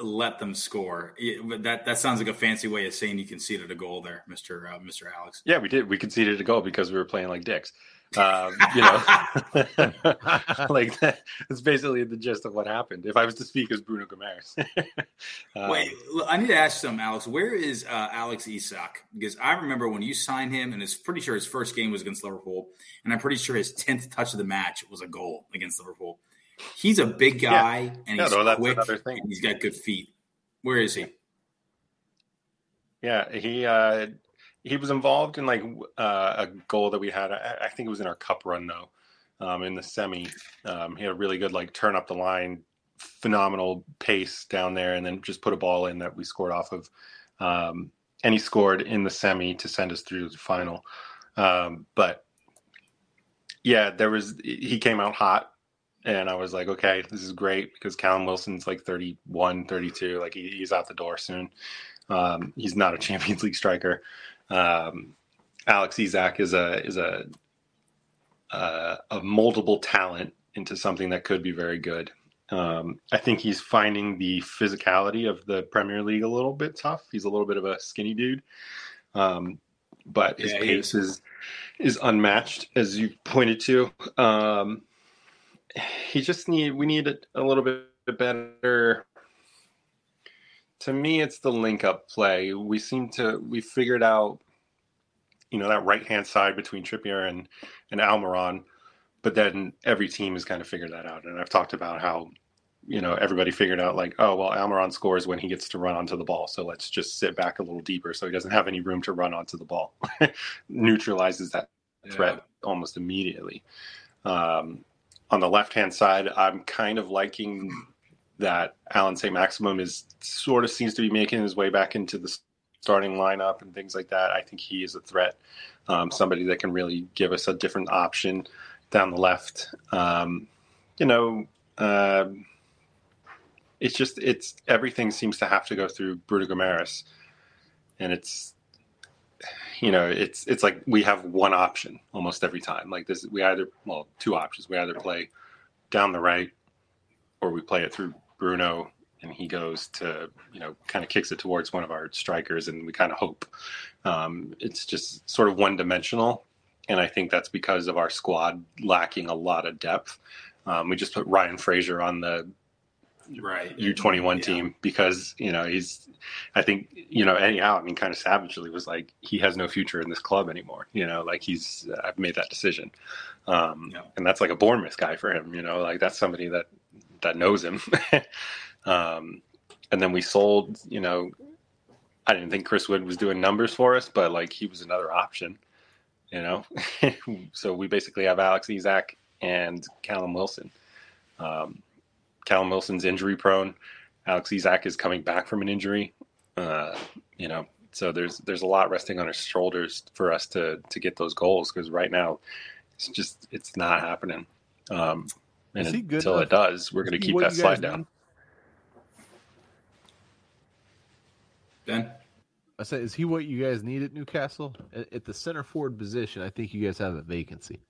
let them score. Yeah, but that that sounds like a fancy way of saying you conceded a goal there, Mister uh, Mister Alex. yeah, we did. We conceded a goal because we were playing like dicks. Um, you know, [laughs] like that, that's basically the gist of what happened. If I was to speak as Bruno Guimarães, [laughs] um, Wait, look, I need to ask something, Alex. Where is uh, Alex Isak? Because I remember when you signed him, and it's pretty sure his first game was against Liverpool, and I'm pretty sure his tenth touch of the match was a goal against Liverpool. He's a big guy, and he's no, that's quick, another thing. and he's got good feet. Where is he? Yeah, he uh, he was involved in like uh, a goal that we had. I, I think it was in our cup run though, um, in the semi. Um, he had a really good like turn up the line, phenomenal pace down there, and then just put a ball in that we scored off of. Um, and he scored in the semi to send us through to the final. Um, but yeah, there was he came out hot. And I was like, okay, this is great because Callum Wilson's like 31, 32. Like he, he's out the door soon. Um, he's not a [laughs] Champions League striker. Um, Alex Isak is a is a uh, a moldable talent into something that could be very good. Um, I think he's finding the physicality of the Premier League a little bit tough. He's a little bit of a skinny dude, um, but his Yeah, pace is is unmatched, as you pointed to. Um, he just need we need a, a little bit better to me it's the link up play we seem to we figured out you know, that right hand side between Trippier and and Almiron. But then every team has kind of figured that out, and I've talked about how you know everybody figured out like, oh well, Almiron scores when he gets to run onto the ball, so let's just sit back a little deeper so he doesn't have any room to run onto the ball. [laughs] Neutralizes that threat almost immediately. Um, on the left hand side, I'm kind of liking that Alan Saint-Maximin is sort of seems to be making his way back into the starting lineup and things like that. I think he is a threat, um, somebody that can really give us a different option down the left. Um, you know, um it's just it's everything seems to have to go through Bruno Guimarães, and it's you know it's it's like we have one option almost every time. Like this, we either well two options. We either play down the right, or we play it through Bruno, and he goes to you know kind of kicks it towards one of our strikers, and we kind of hope. Um, it's just sort of one dimensional, and I think that's because of our squad lacking a lot of depth. Um, we just put Ryan Fraser on the right U21 Yeah. team because you know he's I think you know anyhow I mean kind of savagely was like he has no future in this club anymore you know like he's I've made that decision um Yeah. and that's like a Bournemouth guy for him you know like that's somebody that that knows him [laughs] um and then we sold you know I didn't think Chris Wood was doing numbers for us but like he was another option you know [laughs] so we basically have Alex Isak and Callum Wilson um Callum Wilson's injury prone. Alex Isak is coming back from an injury. Uh, you know, so there's there's a lot resting on his shoulders for us to to get those goals because right now it's just it's not happening. Um, and Is he good until enough? it does, we're going to keep that slide down. need? Ben, I said, is he what you guys need at Newcastle? At, at the center forward position, I think you guys have a vacancy.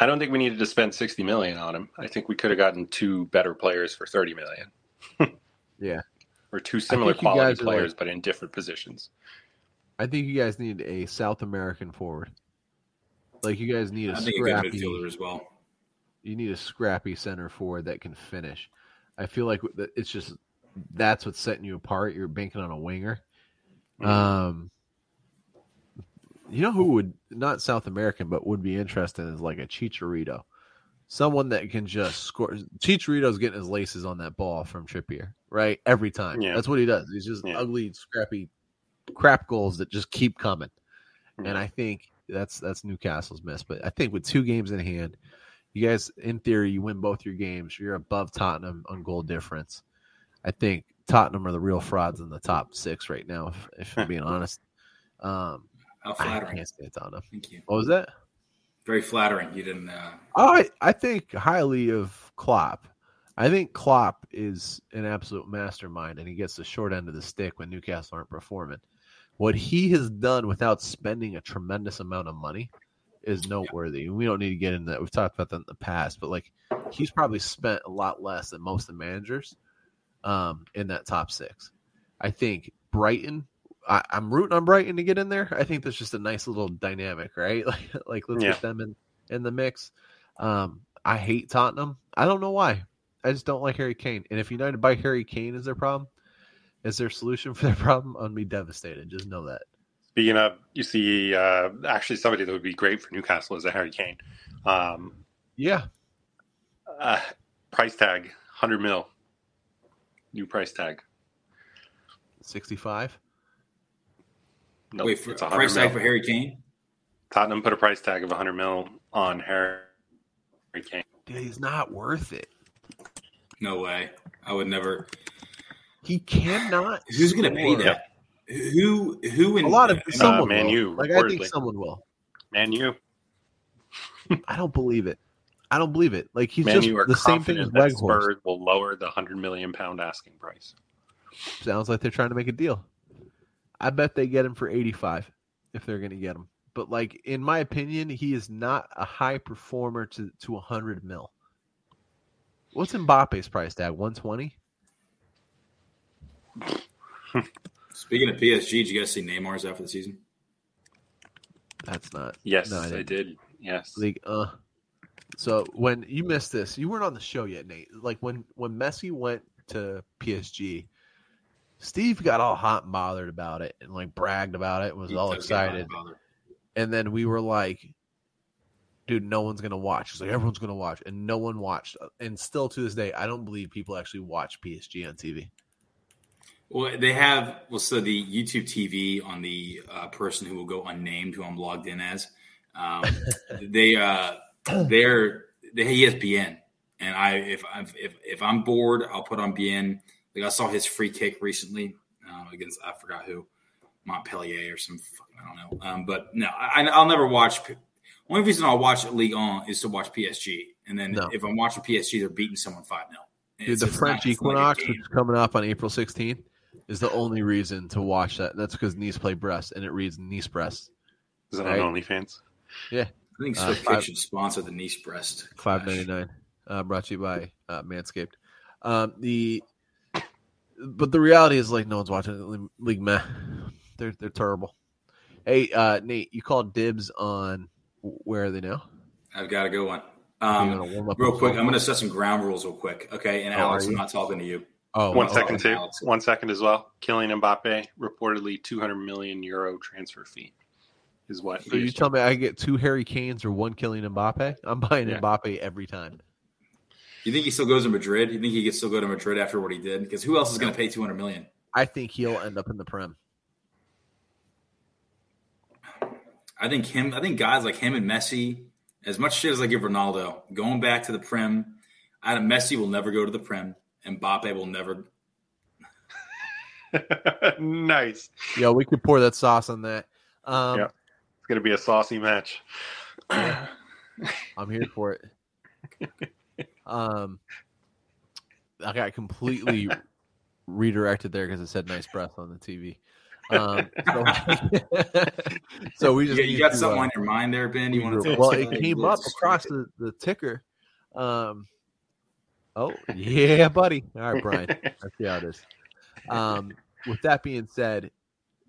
I don't think we needed to spend sixty million on him. I think we could have gotten two better players for thirty million. [laughs] Yeah. or two similar quality players, like- but in different positions. I think you guys need a South American forward. Like you guys need a I think a good scrappy. midfielder as well. You need a scrappy center forward that can finish. I feel like it's just that's what's setting you apart. You're banking on a winger. Mhm. Um, you know who would not South American, but would be interesting is like a Chicharito, someone that can just score. Chicharito's getting his laces on that ball from Trippier, right? Every time. Yeah. That's what he does. He's just Yeah. ugly, scrappy, crap goals that just keep coming. Yeah. And I think that's that's Newcastle's miss. But I think with two games in hand, you guys, in theory, you win both your games. You're above Tottenham on goal difference. I think Tottenham are the real frauds in the top six right now, if, if I'm being honest. Um, How I flattering. can't say Tottenham. Thank you. What was that? Very flattering. You didn't. Uh, I I think highly of Klopp. I think Klopp is an absolute mastermind, and he gets the short end of the stick when Newcastle aren't performing. What he has done without spending a tremendous amount of money is noteworthy. We don't need to get into that. We've talked about that in the past, but like he's probably spent a lot less than most of the managers um, in that top six. I think Brighton. I, I'm rooting on Brighton to get in there. I think that's just a nice little dynamic, right? [laughs] Like, like let's Yeah. get them in in the mix. Um, I hate Tottenham. I don't know why. I just don't like Harry Kane. And if United by Harry Kane is their problem, is their solution [laughs] for their problem, I'm gonna be devastated. Just know that. Speaking of, you see, uh, actually, somebody that would be great for Newcastle is a Harry Kane. Um, Yeah, uh, price tag, hundred mil. New price tag. 65. No, wait for it's 100 price mil. tag for Harry Kane. Tottenham put a price tag of hundred mil on Harry Kane. Dude, he's not worth it. No way. I would never. He cannot. Who's going to pay score. that? Who? Who? In, A lot of uh, I mean, someone Man will. U, Like I think someone will. Man you. [laughs] I don't believe it. I don't believe it. Like he's Man just U are the same thing as confident that Weghorst. Spurs will lower the hundred million pound asking price. Sounds like they're trying to make a deal. I bet they get him for 85 if they're going to get him. But like in my opinion, he is not a high performer to to 100 mil. What's Mbappe's price tag? [laughs] 120? Speaking of PSG, did you guys see Neymar's after the season? That's not. Yes, No, I I, didn't. Yes, Like uh so when you missed this, you weren't on the show yet, Nate. Like when when Messi went to PSG, Steve got all hot and bothered about it and like bragged about it and was He all does get hot excited. and. And then we were like, dude, no one's gonna watch. He's like, everyone's gonna watch, and no one watched. And still to this day, I don't believe people actually watch PSG on TV. Well, they have well, so the YouTube TV on the uh, person who will go unnamed, who I'm logged in as. Um, [laughs] they uh, they're they ESPN, and I if I'm if if I'm bored, I'll put on BN. Like I saw his free kick recently uh, against I forgot who Montpellier or some fucking I don't know. Um, but no, I, I'll never watch. Only reason I'll watch League On is to watch PSG, and then No. if I'm watching PSG, they're beating someone five 0 Dude, the French Equinox, which is coming up on April 16th, is the only reason to watch that. That's because Nice play Brest, and it reads Nice Brest. Is that Right. on OnlyFans? Yeah, I think Uh, Swift five- should sponsor the Nice breast. Five ninety nine. Uh, brought to you by uh, Manscaped. Um, the but the reality is like no one's watching it. League- League meh. They're they're terrible. Hey uh, Nate, you called dibs on where are they now? I've got a good one. Um, wanna warm up real quick. I'm going to set some ground rules real quick. Okay. And Oh, Alex, I'm not talking to you. Oh, One oh, second, oh, too. Alex. One second as well. Kylian Mbappe reportedly 200 million euro transfer fee is what. So you tell me I get two Harry Kanes or one Kylian Mbappe? I'm buying Yeah. Mbappe every time. You think he still goes to Madrid? You think he could still go to Madrid after what he did? Because who else is going to pay 200 million? I think he'll end up in the Prem. I think him. I think guys like him and Messi, as much shit as I give Ronaldo, going back to the Prem. Adam Messi will never go to the Prem, and Mbappe will never. [laughs] nice. Yeah, we could pour that sauce on that. Um, Yeah. It's going to be a saucy match. I'm here for it. Um, I got completely [laughs] redirected there because it said "nice breath" on the TV. Um, so, [laughs] so we You, just got- you got to, something uh, on your mind there, Ben? You want to? well, it came up across the, the ticker. Um, oh yeah, buddy. All right, Brian. [laughs] Let's see how it is. Um, with that being said,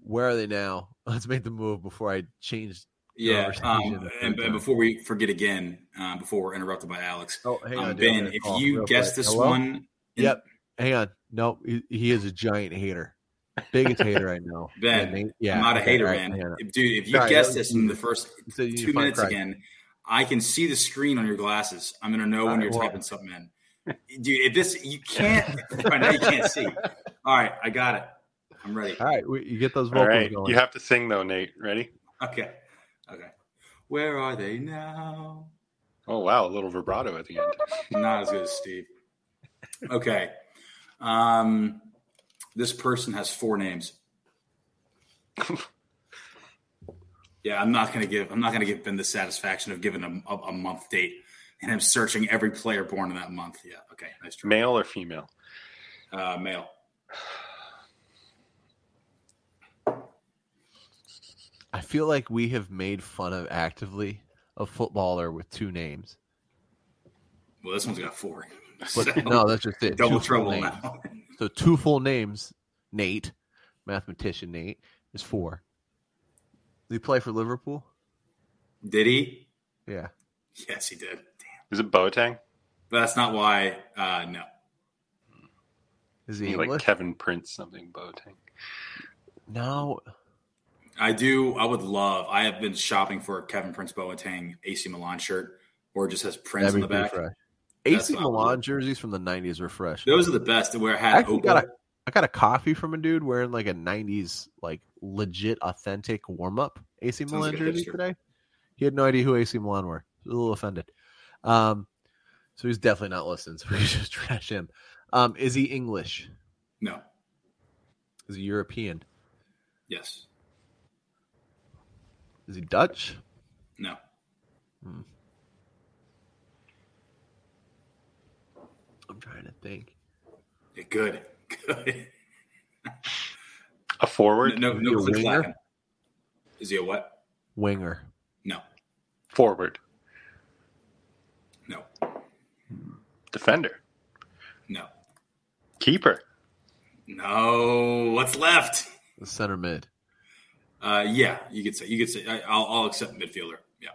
where are they now? [laughs] Let's make the move before I change. Yeah, um, and, and before we forget again, uh, before we're interrupted by Alex, Oh, hang um, on, Ben, if you guess quick. this Hello? one, in- Yep. Hang on. No, he, he is a giant hater. Biggest hater I know. [laughs] Ben, Nate- yeah, I'm not a hater, right, man. dude, if you Sorry, guess this in the first You said you need two minutes again, I can see the screen on your glasses. I'm gonna know All when right, you're well- typing something in. Dude, if this you can't right now you can't see. All right, I got it. I'm ready. All right, you get those vocals right. going. You have to sing, though, Nate. Ready? Okay. Okay. Where are they now? Oh, wow. A little vibrato at the end. Not as good as Steve. Okay. Um this person has four names. [laughs] yeah, I'm not gonna give I'm not gonna give Ben the satisfaction of giving him a, a month date and I'm searching every player born in that month. Yeah, okay, nice try. Male or female? Uh, male. I feel like we have made fun of actively a footballer with two names. Well, this one's got four. [laughs] But So, no, that's just it. double Two trouble now. [laughs] So two full names, Nate, mathematician Nate, is four. Did he play for Liverpool? Did he? Yeah. Yes, he did. Damn. Is it Boateng? But that's not why. Uh, no. Is he Like English? Kevin Prince, something Boateng. no. I do. I would love. I have been shopping for a Kevin Prince Boateng AC Milan shirt, or it just has Prince That'd on the back. fresh. AC what I would Milan jerseys from the '90s were fresh. Those are the best. To where it I had actually got a I got a coffee from a dude wearing like a '90s like legit authentic warm up AC Sounds Milan like jersey today. He had no idea who AC Milan were. A little offended. Um, so he's definitely not listening. So [laughs] we just trash him. Um, is he English? no. Is he European? Yes. Is he Dutch? No. Hmm. I'm trying to think. Yeah, good. Good. A forward? No, Is no, a winger? Is he a what? Winger. No. Forward. No. Defender. No. Keeper. No. What's left? The center mid. Uh, yeah, you could say. You could say. I, I'll, I'll accept midfielder. Yeah.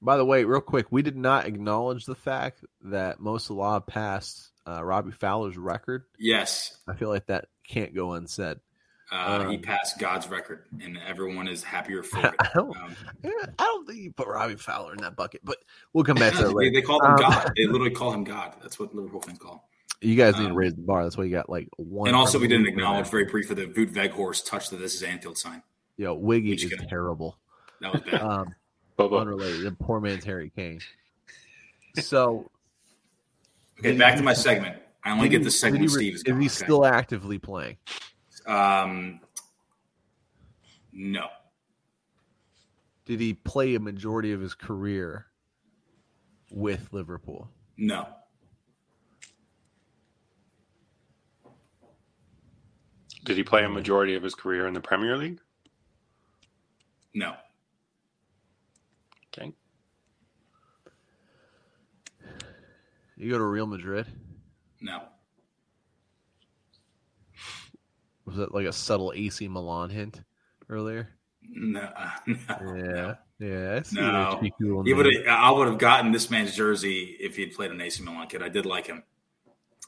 By the way, real quick, we did not acknowledge the fact that Mo Salah passed uh, Robbie Fowler's record. Yes, I feel like that can't go unsaid. Uh, he Um, passed God's record, and everyone is happier [laughs] for I it. don't, Um, I don't think you put Robbie Fowler in that bucket, but we'll come back to [laughs] that they, later. they call him Um, God. [laughs] They literally call him God. That's what Liverpool fans call. him. You guys need to um, raise the bar. That's why you got like one. And also, we didn't acknowledge very briefly the Wout Weghorst touch the "This is Anfield" sign. Yo, Wiggy Which is guy? terrible. That was bad. Um, Bobo. unrelated. The poor man's Harry Kane. So Okay, back to my segment. I only get the segment did when he, Steve is Is gone. he okay? still actively playing? Um, no, Did he play a majority of his career with Liverpool? no, Did he play a majority of his career in the Premier League? no. Okay. You go to Real Madrid. No. Was that like a subtle AC Milan hint earlier? No, [laughs] no, Yeah, yeah. I see No. that cheeky little He would have. I would have gotten this man's jersey if he had played an AC Milan kid. I did like him.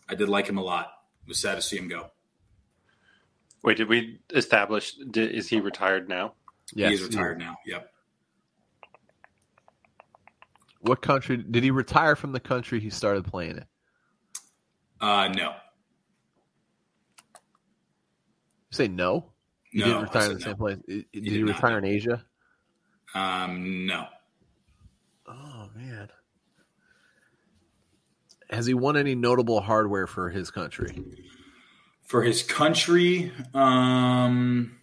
I did like him a lot. It was sad to see him go. Wait, did we establish? Did, is he retired now? Yes, He's retired is. now. Yep. What country did he retire from? The country he started playing in. Uh, no, You say no. You no. didn't retire in said the same place. Did you, did not, retire in Asia? Um, no. Oh man. Has he won any notable hardware for his country? For his country, um,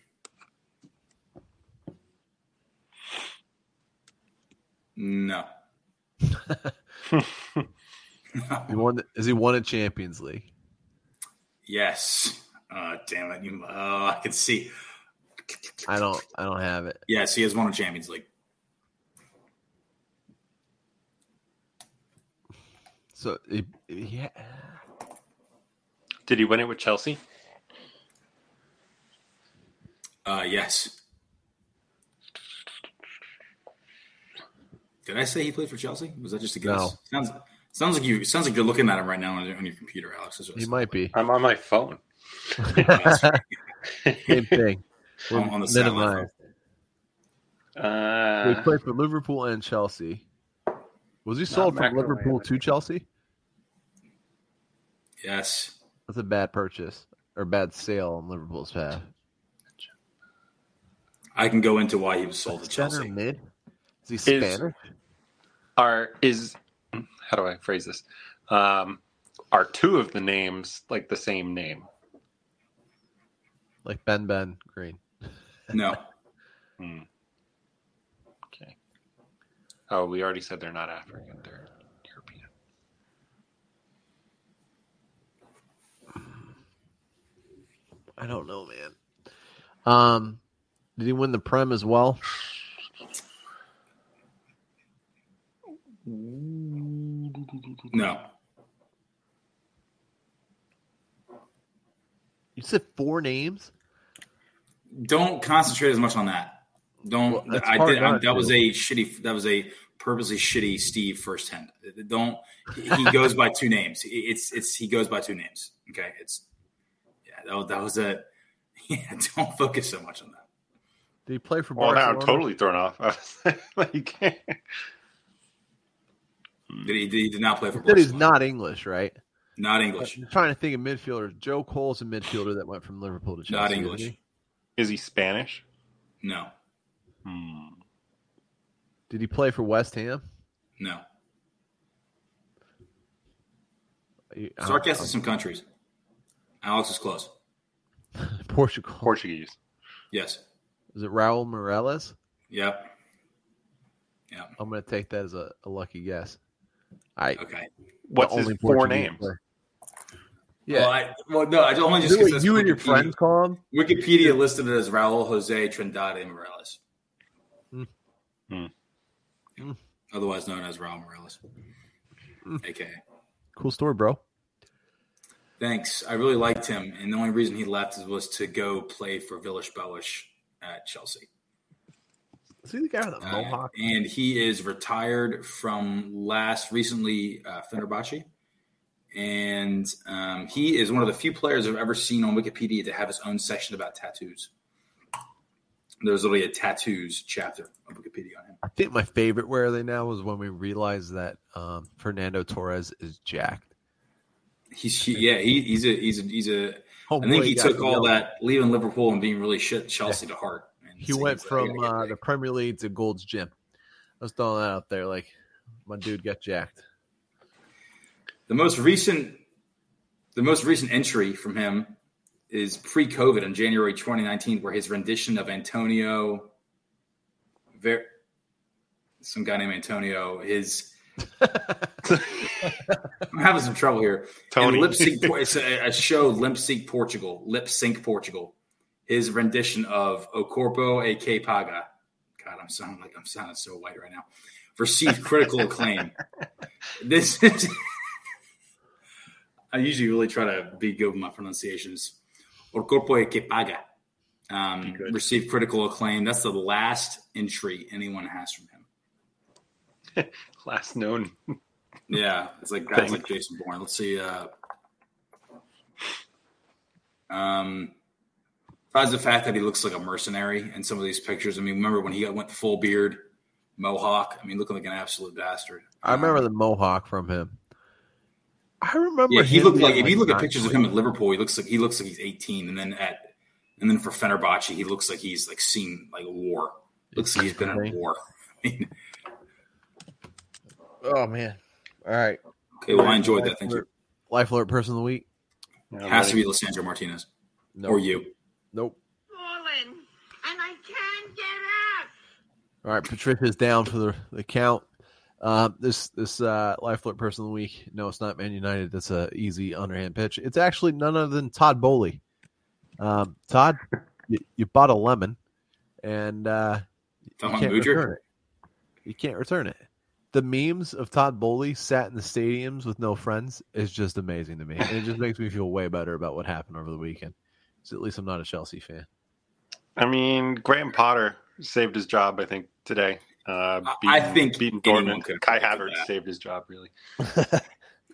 no. [laughs] [laughs] He won. Has he won a Champions League? Yes. Uh, damn it. You, oh, I can see. I don't. I don't have it. Yes, he has won a Champions League. So yeah. Did he win it with Chelsea? Uh, yes. Did I say he played for Chelsea? Was that just a guess? No. Sounds sounds like you sounds like you're looking at him right now on your, on your computer, Alex. That's it He might be. I'm on my phone. Same [laughs] thing. We're On- on the satellite minimized. he Uh, played for Liverpool and Chelsea. Was he sold from Liverpool to. Chelsea? Yes. That's a bad purchase or bad sale on Liverpool's path. I can go into why he was sold to Chelsea. mid? Is he Is- Spanish? are is how do I phrase this? Um, are two of the names like the same name? Like Ben Ben Green. No. [laughs] Hmm. Okay. Oh, we already said they're not African; they're European. I don't know, man. Um, did he win the Prem as well? No. You said four names. Don't concentrate as much on that. Don't. Well, I did. I, that was a shitty. That was a purposely shitty Steve first hand. Don't. He goes by two names. It's it's he goes by two names. Okay. It's yeah. That was, that was a. [laughs] Yeah. Don't focus so much on that. Did he play for Well, now I'm totally thrown off. I was [laughs] like, Did he? Did he did not play for. He said he's not English, right? Not English. I'm trying to think of midfielders. Joe Cole's a midfielder that went from Liverpool to Chelsea. Isn't English. He? is he Spanish? No. Hmm. Did he play for West Ham? No. He- Start uh, guessing some countries. Alex is close. [laughs] Portugal. Portuguese. Yes. Is it Raul Meireles? Yep. Yep. I'm going to take that as a, a lucky guess. I Okay. What's his only four names? player. Well, Yeah, I, well, no, I only just Do because what that's you and your friends call him. Wikipedia listed it as Raul Jose Trindade Meireles, Hmm. Hmm. Hmm. otherwise known as Raul Meireles, aka. Cool story, bro. Thanks. I really liked him, and the only reason he left was to go play for Villas-Boas at Chelsea. See the guy with the Uh, mohawk? and he is retired from last recently uh, Fenerbahce, and um, he is one of the few players I've ever seen on Wikipedia to have his own section about tattoos. There's literally a tattoos chapter of Wikipedia on him. I think my favorite where are they now was when we realized that um, Fernando Torres is jacked. He's he, yeah, he, he's a he's a he's a. I Homeboy think he took all yelled. that leaving Liverpool and being really shit Chelsea to heart. And He went like, from uh, the Premier League to Gold's Gym. I was throwing that out there. Like my dude got jacked. The most recent, the most recent entry from him is pre-COVID in January 2019, where his rendition of Antonio, Ver, some guy named Antonio, his. [laughs] I'm having some trouble here. Tony. Lip sync, [laughs] it's a, a show, Lip Sync Portugal, Lip Sync Portugal. His rendition of O Corpo e Que Paga. God, I'm sounding like I'm sounding so white right now. Received critical acclaim. [laughs] This is. I usually really try to be good with my pronunciations. Or Corpo e Que Paga. Um, Good. received critical acclaim. That's the last entry anyone has from him. [laughs] Last known. Yeah, it's like guys Thing. like Jason Bourne. Let's see. Uh, um, besides the fact that he looks like a mercenary in some of these pictures. I mean, remember when he got, went full beard, mohawk? I mean, looking like an absolute bastard. I remember the mohawk from him. I remember. Yeah, he looked like being, if you look at pictures of him at Liverpool, he looks like he looks like he's 18, and then at and then for Fenerbahce, he looks like he's like seen like a war. Looks like he's been in a Right. war. I [laughs] mean, Oh man! All right, okay, well, I enjoyed that. Thank you. Life alert person of the week. Yeah, It has to be Lisandro Martinez No, or you. Nope. fallen, and I can't get up. All right, Patricia's down for the, the count. Uh, this this uh, life alert person of the week. No, it's not Man United. That's a easy underhand pitch. It's actually none other than Todd Boehly. Um, Todd, you, you bought a lemon, and uh, you can't about return it. You can't return it. The memes of Todd Boehly sat in the stadiums with no friends is just amazing to me, and it just makes me feel way better about what happened over the weekend. So at least I'm not a Chelsea fan. I mean, Graham Potter saved his job. I think today. Uh, I think beating anyone Dortmund. could Kai predict Havertz saved his job. Really. [laughs]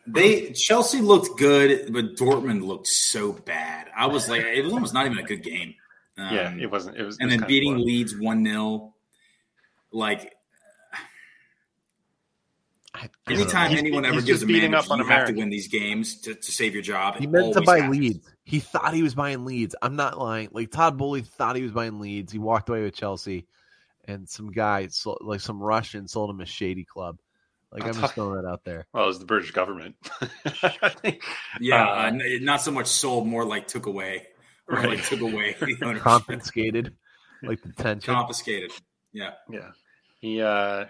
They Chelsea looked good, but Dortmund looked so bad. I was like, it was almost not even a good game. Um, yeah, it wasn't. It was. it and was then beating boring. Leeds one 0 Like I- anytime He's- anyone ever he's gives a beating manager, up on you have to win these games to, to save your job. He meant to buy happens. Leeds. He thought he was buying Leeds. I'm not lying. Like Todd Boehly thought he was buying Leeds. He walked away with Chelsea, and some guy, sold, like some Russian, sold him a shady club. Like I'm just [laughs] throwing that out there. Well, it was the British government. [laughs] Yeah, Uh, uh, not so much sold, more like took away, or Right. like took away [laughs] Confiscated, like the tension. confiscated. Yeah, Yeah. He uh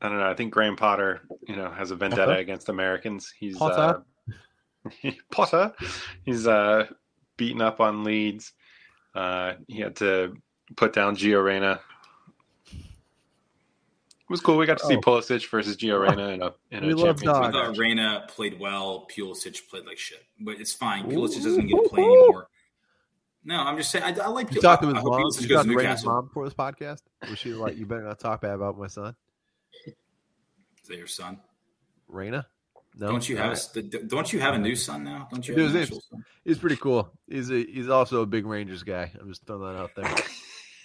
I don't know, I think Graham Potter, you know, has a vendetta Potter? against Americans. He's Potter? uh Potter. He's uh beaten up on Leeds. Uh he had to put down Gio Reyna. It was cool. We got to see Oh. Pulisic versus Gio Reyna in a in a We love Champions I thought match. Reyna played well. Pulisic played like shit, but it's fine. Pulisic Ooh. doesn't get to play anymore. No, I'm just saying. I, I like. You talked to I his hope mom. Pulisic You goes talked to to Reyna's mom before this podcast. Was she like, "You better not talk bad about my son, Is that your son? Reyna"? No, don't you have Alright. a, d- don't you have a new son now? Don't you? It Have was an son? He's pretty cool. He's a, he's also a big Rangers guy. I'm just throwing that out there.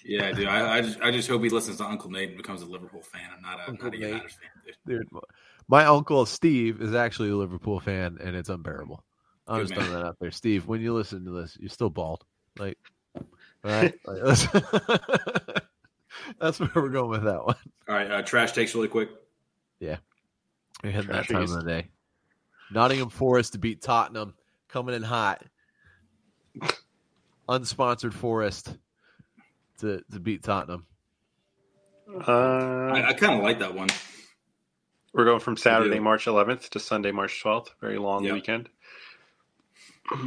Yeah, dude. I, I just I just hope he listens to Uncle Nate and becomes a Liverpool fan. I'm not a, Uncle not a Nate. United fan, dude. Dude, my uncle Steve is actually a Liverpool fan, and it's unbearable. I'm Good just man. throwing that out there. Steve, when you listen to this, you're still bald. Like, [laughs] right? Like, that's, [laughs] that's where we're going with that one. All right, uh, trash takes really quick. Yeah, we're hitting that Trashies. time of the day. Nottingham Forest to beat Tottenham, coming in hot. [laughs] Unsponsored Forest to, to beat Tottenham. Uh, I, I kind of like that one. we're going from Saturday. March 11th to Sunday, March 12th. Very long Yeah. weekend. [clears throat]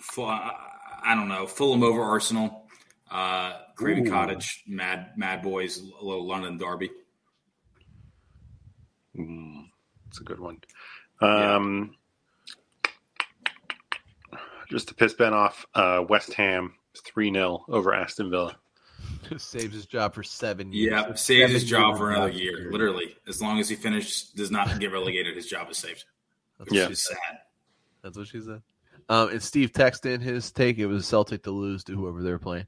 Full, I, I don't know. Fulham over Arsenal. Uh, Craven Ooh. Cottage, Mad Mad Boys, a little London Derby. Mm, it's a good one. Um, Just to piss Ben off, uh, West Ham 3 0 over Aston Villa. [laughs] Saves his job for seven years. Yeah, saves his job for another years. year. Literally, as long as he finishes, does not get relegated, his job is saved. Which Yeah. is sad. That's what she said. Um, and Steve texted in his take. It was Celtic to lose to whoever they're playing.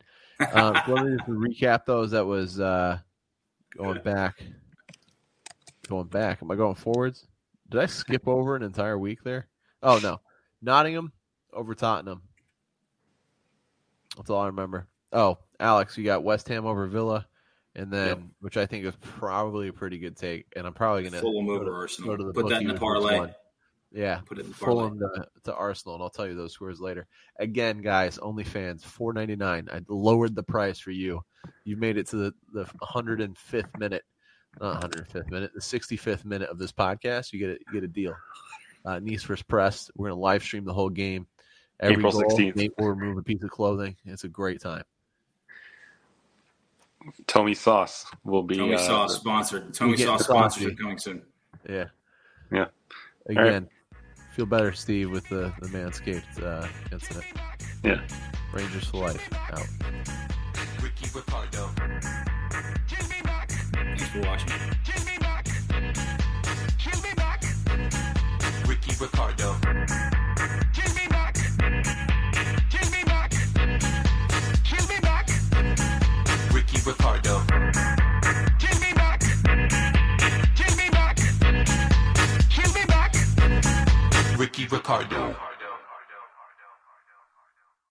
Um, so let me just [laughs] recap those. That was uh, going back. Going back. Am I going forwards? Did I skip over an entire week there? Oh no, Nottingham over Tottenham. That's all I remember. Oh, Alex, you got West Ham over Villa, and then Yep. which I think is probably a pretty good take. And I'm probably gonna Fulham go over to- Arsenal. go to Put that in the parlay. Yeah, Put it in the parlay. To, to Arsenal, and I'll tell you those scores later. Again, guys, OnlyFans, four ninety nine. I lowered the price for you. You made it to the the hundred and fifth minute, not hundred fifth minute, the sixty fifth minute of this podcast. You get a, you get a deal. Uh, Nice first press. We're gonna live stream the whole game. Every April goal, 16th. Nate will remove a piece of clothing. It's a great time. Tommy Sauce will be. Tommy uh, Sauce sponsored. Tommy get Sauce saucy. sponsorship coming soon. Yeah. Yeah. Again, feel better, Steve, with the the Manscaped uh, incident. Yeah. Rangers for life. Out. Ricky Ricardo. Give me back. Thanks for watching. Give me back. Give me back. Ricky Ricardo. Ricky Ricardo.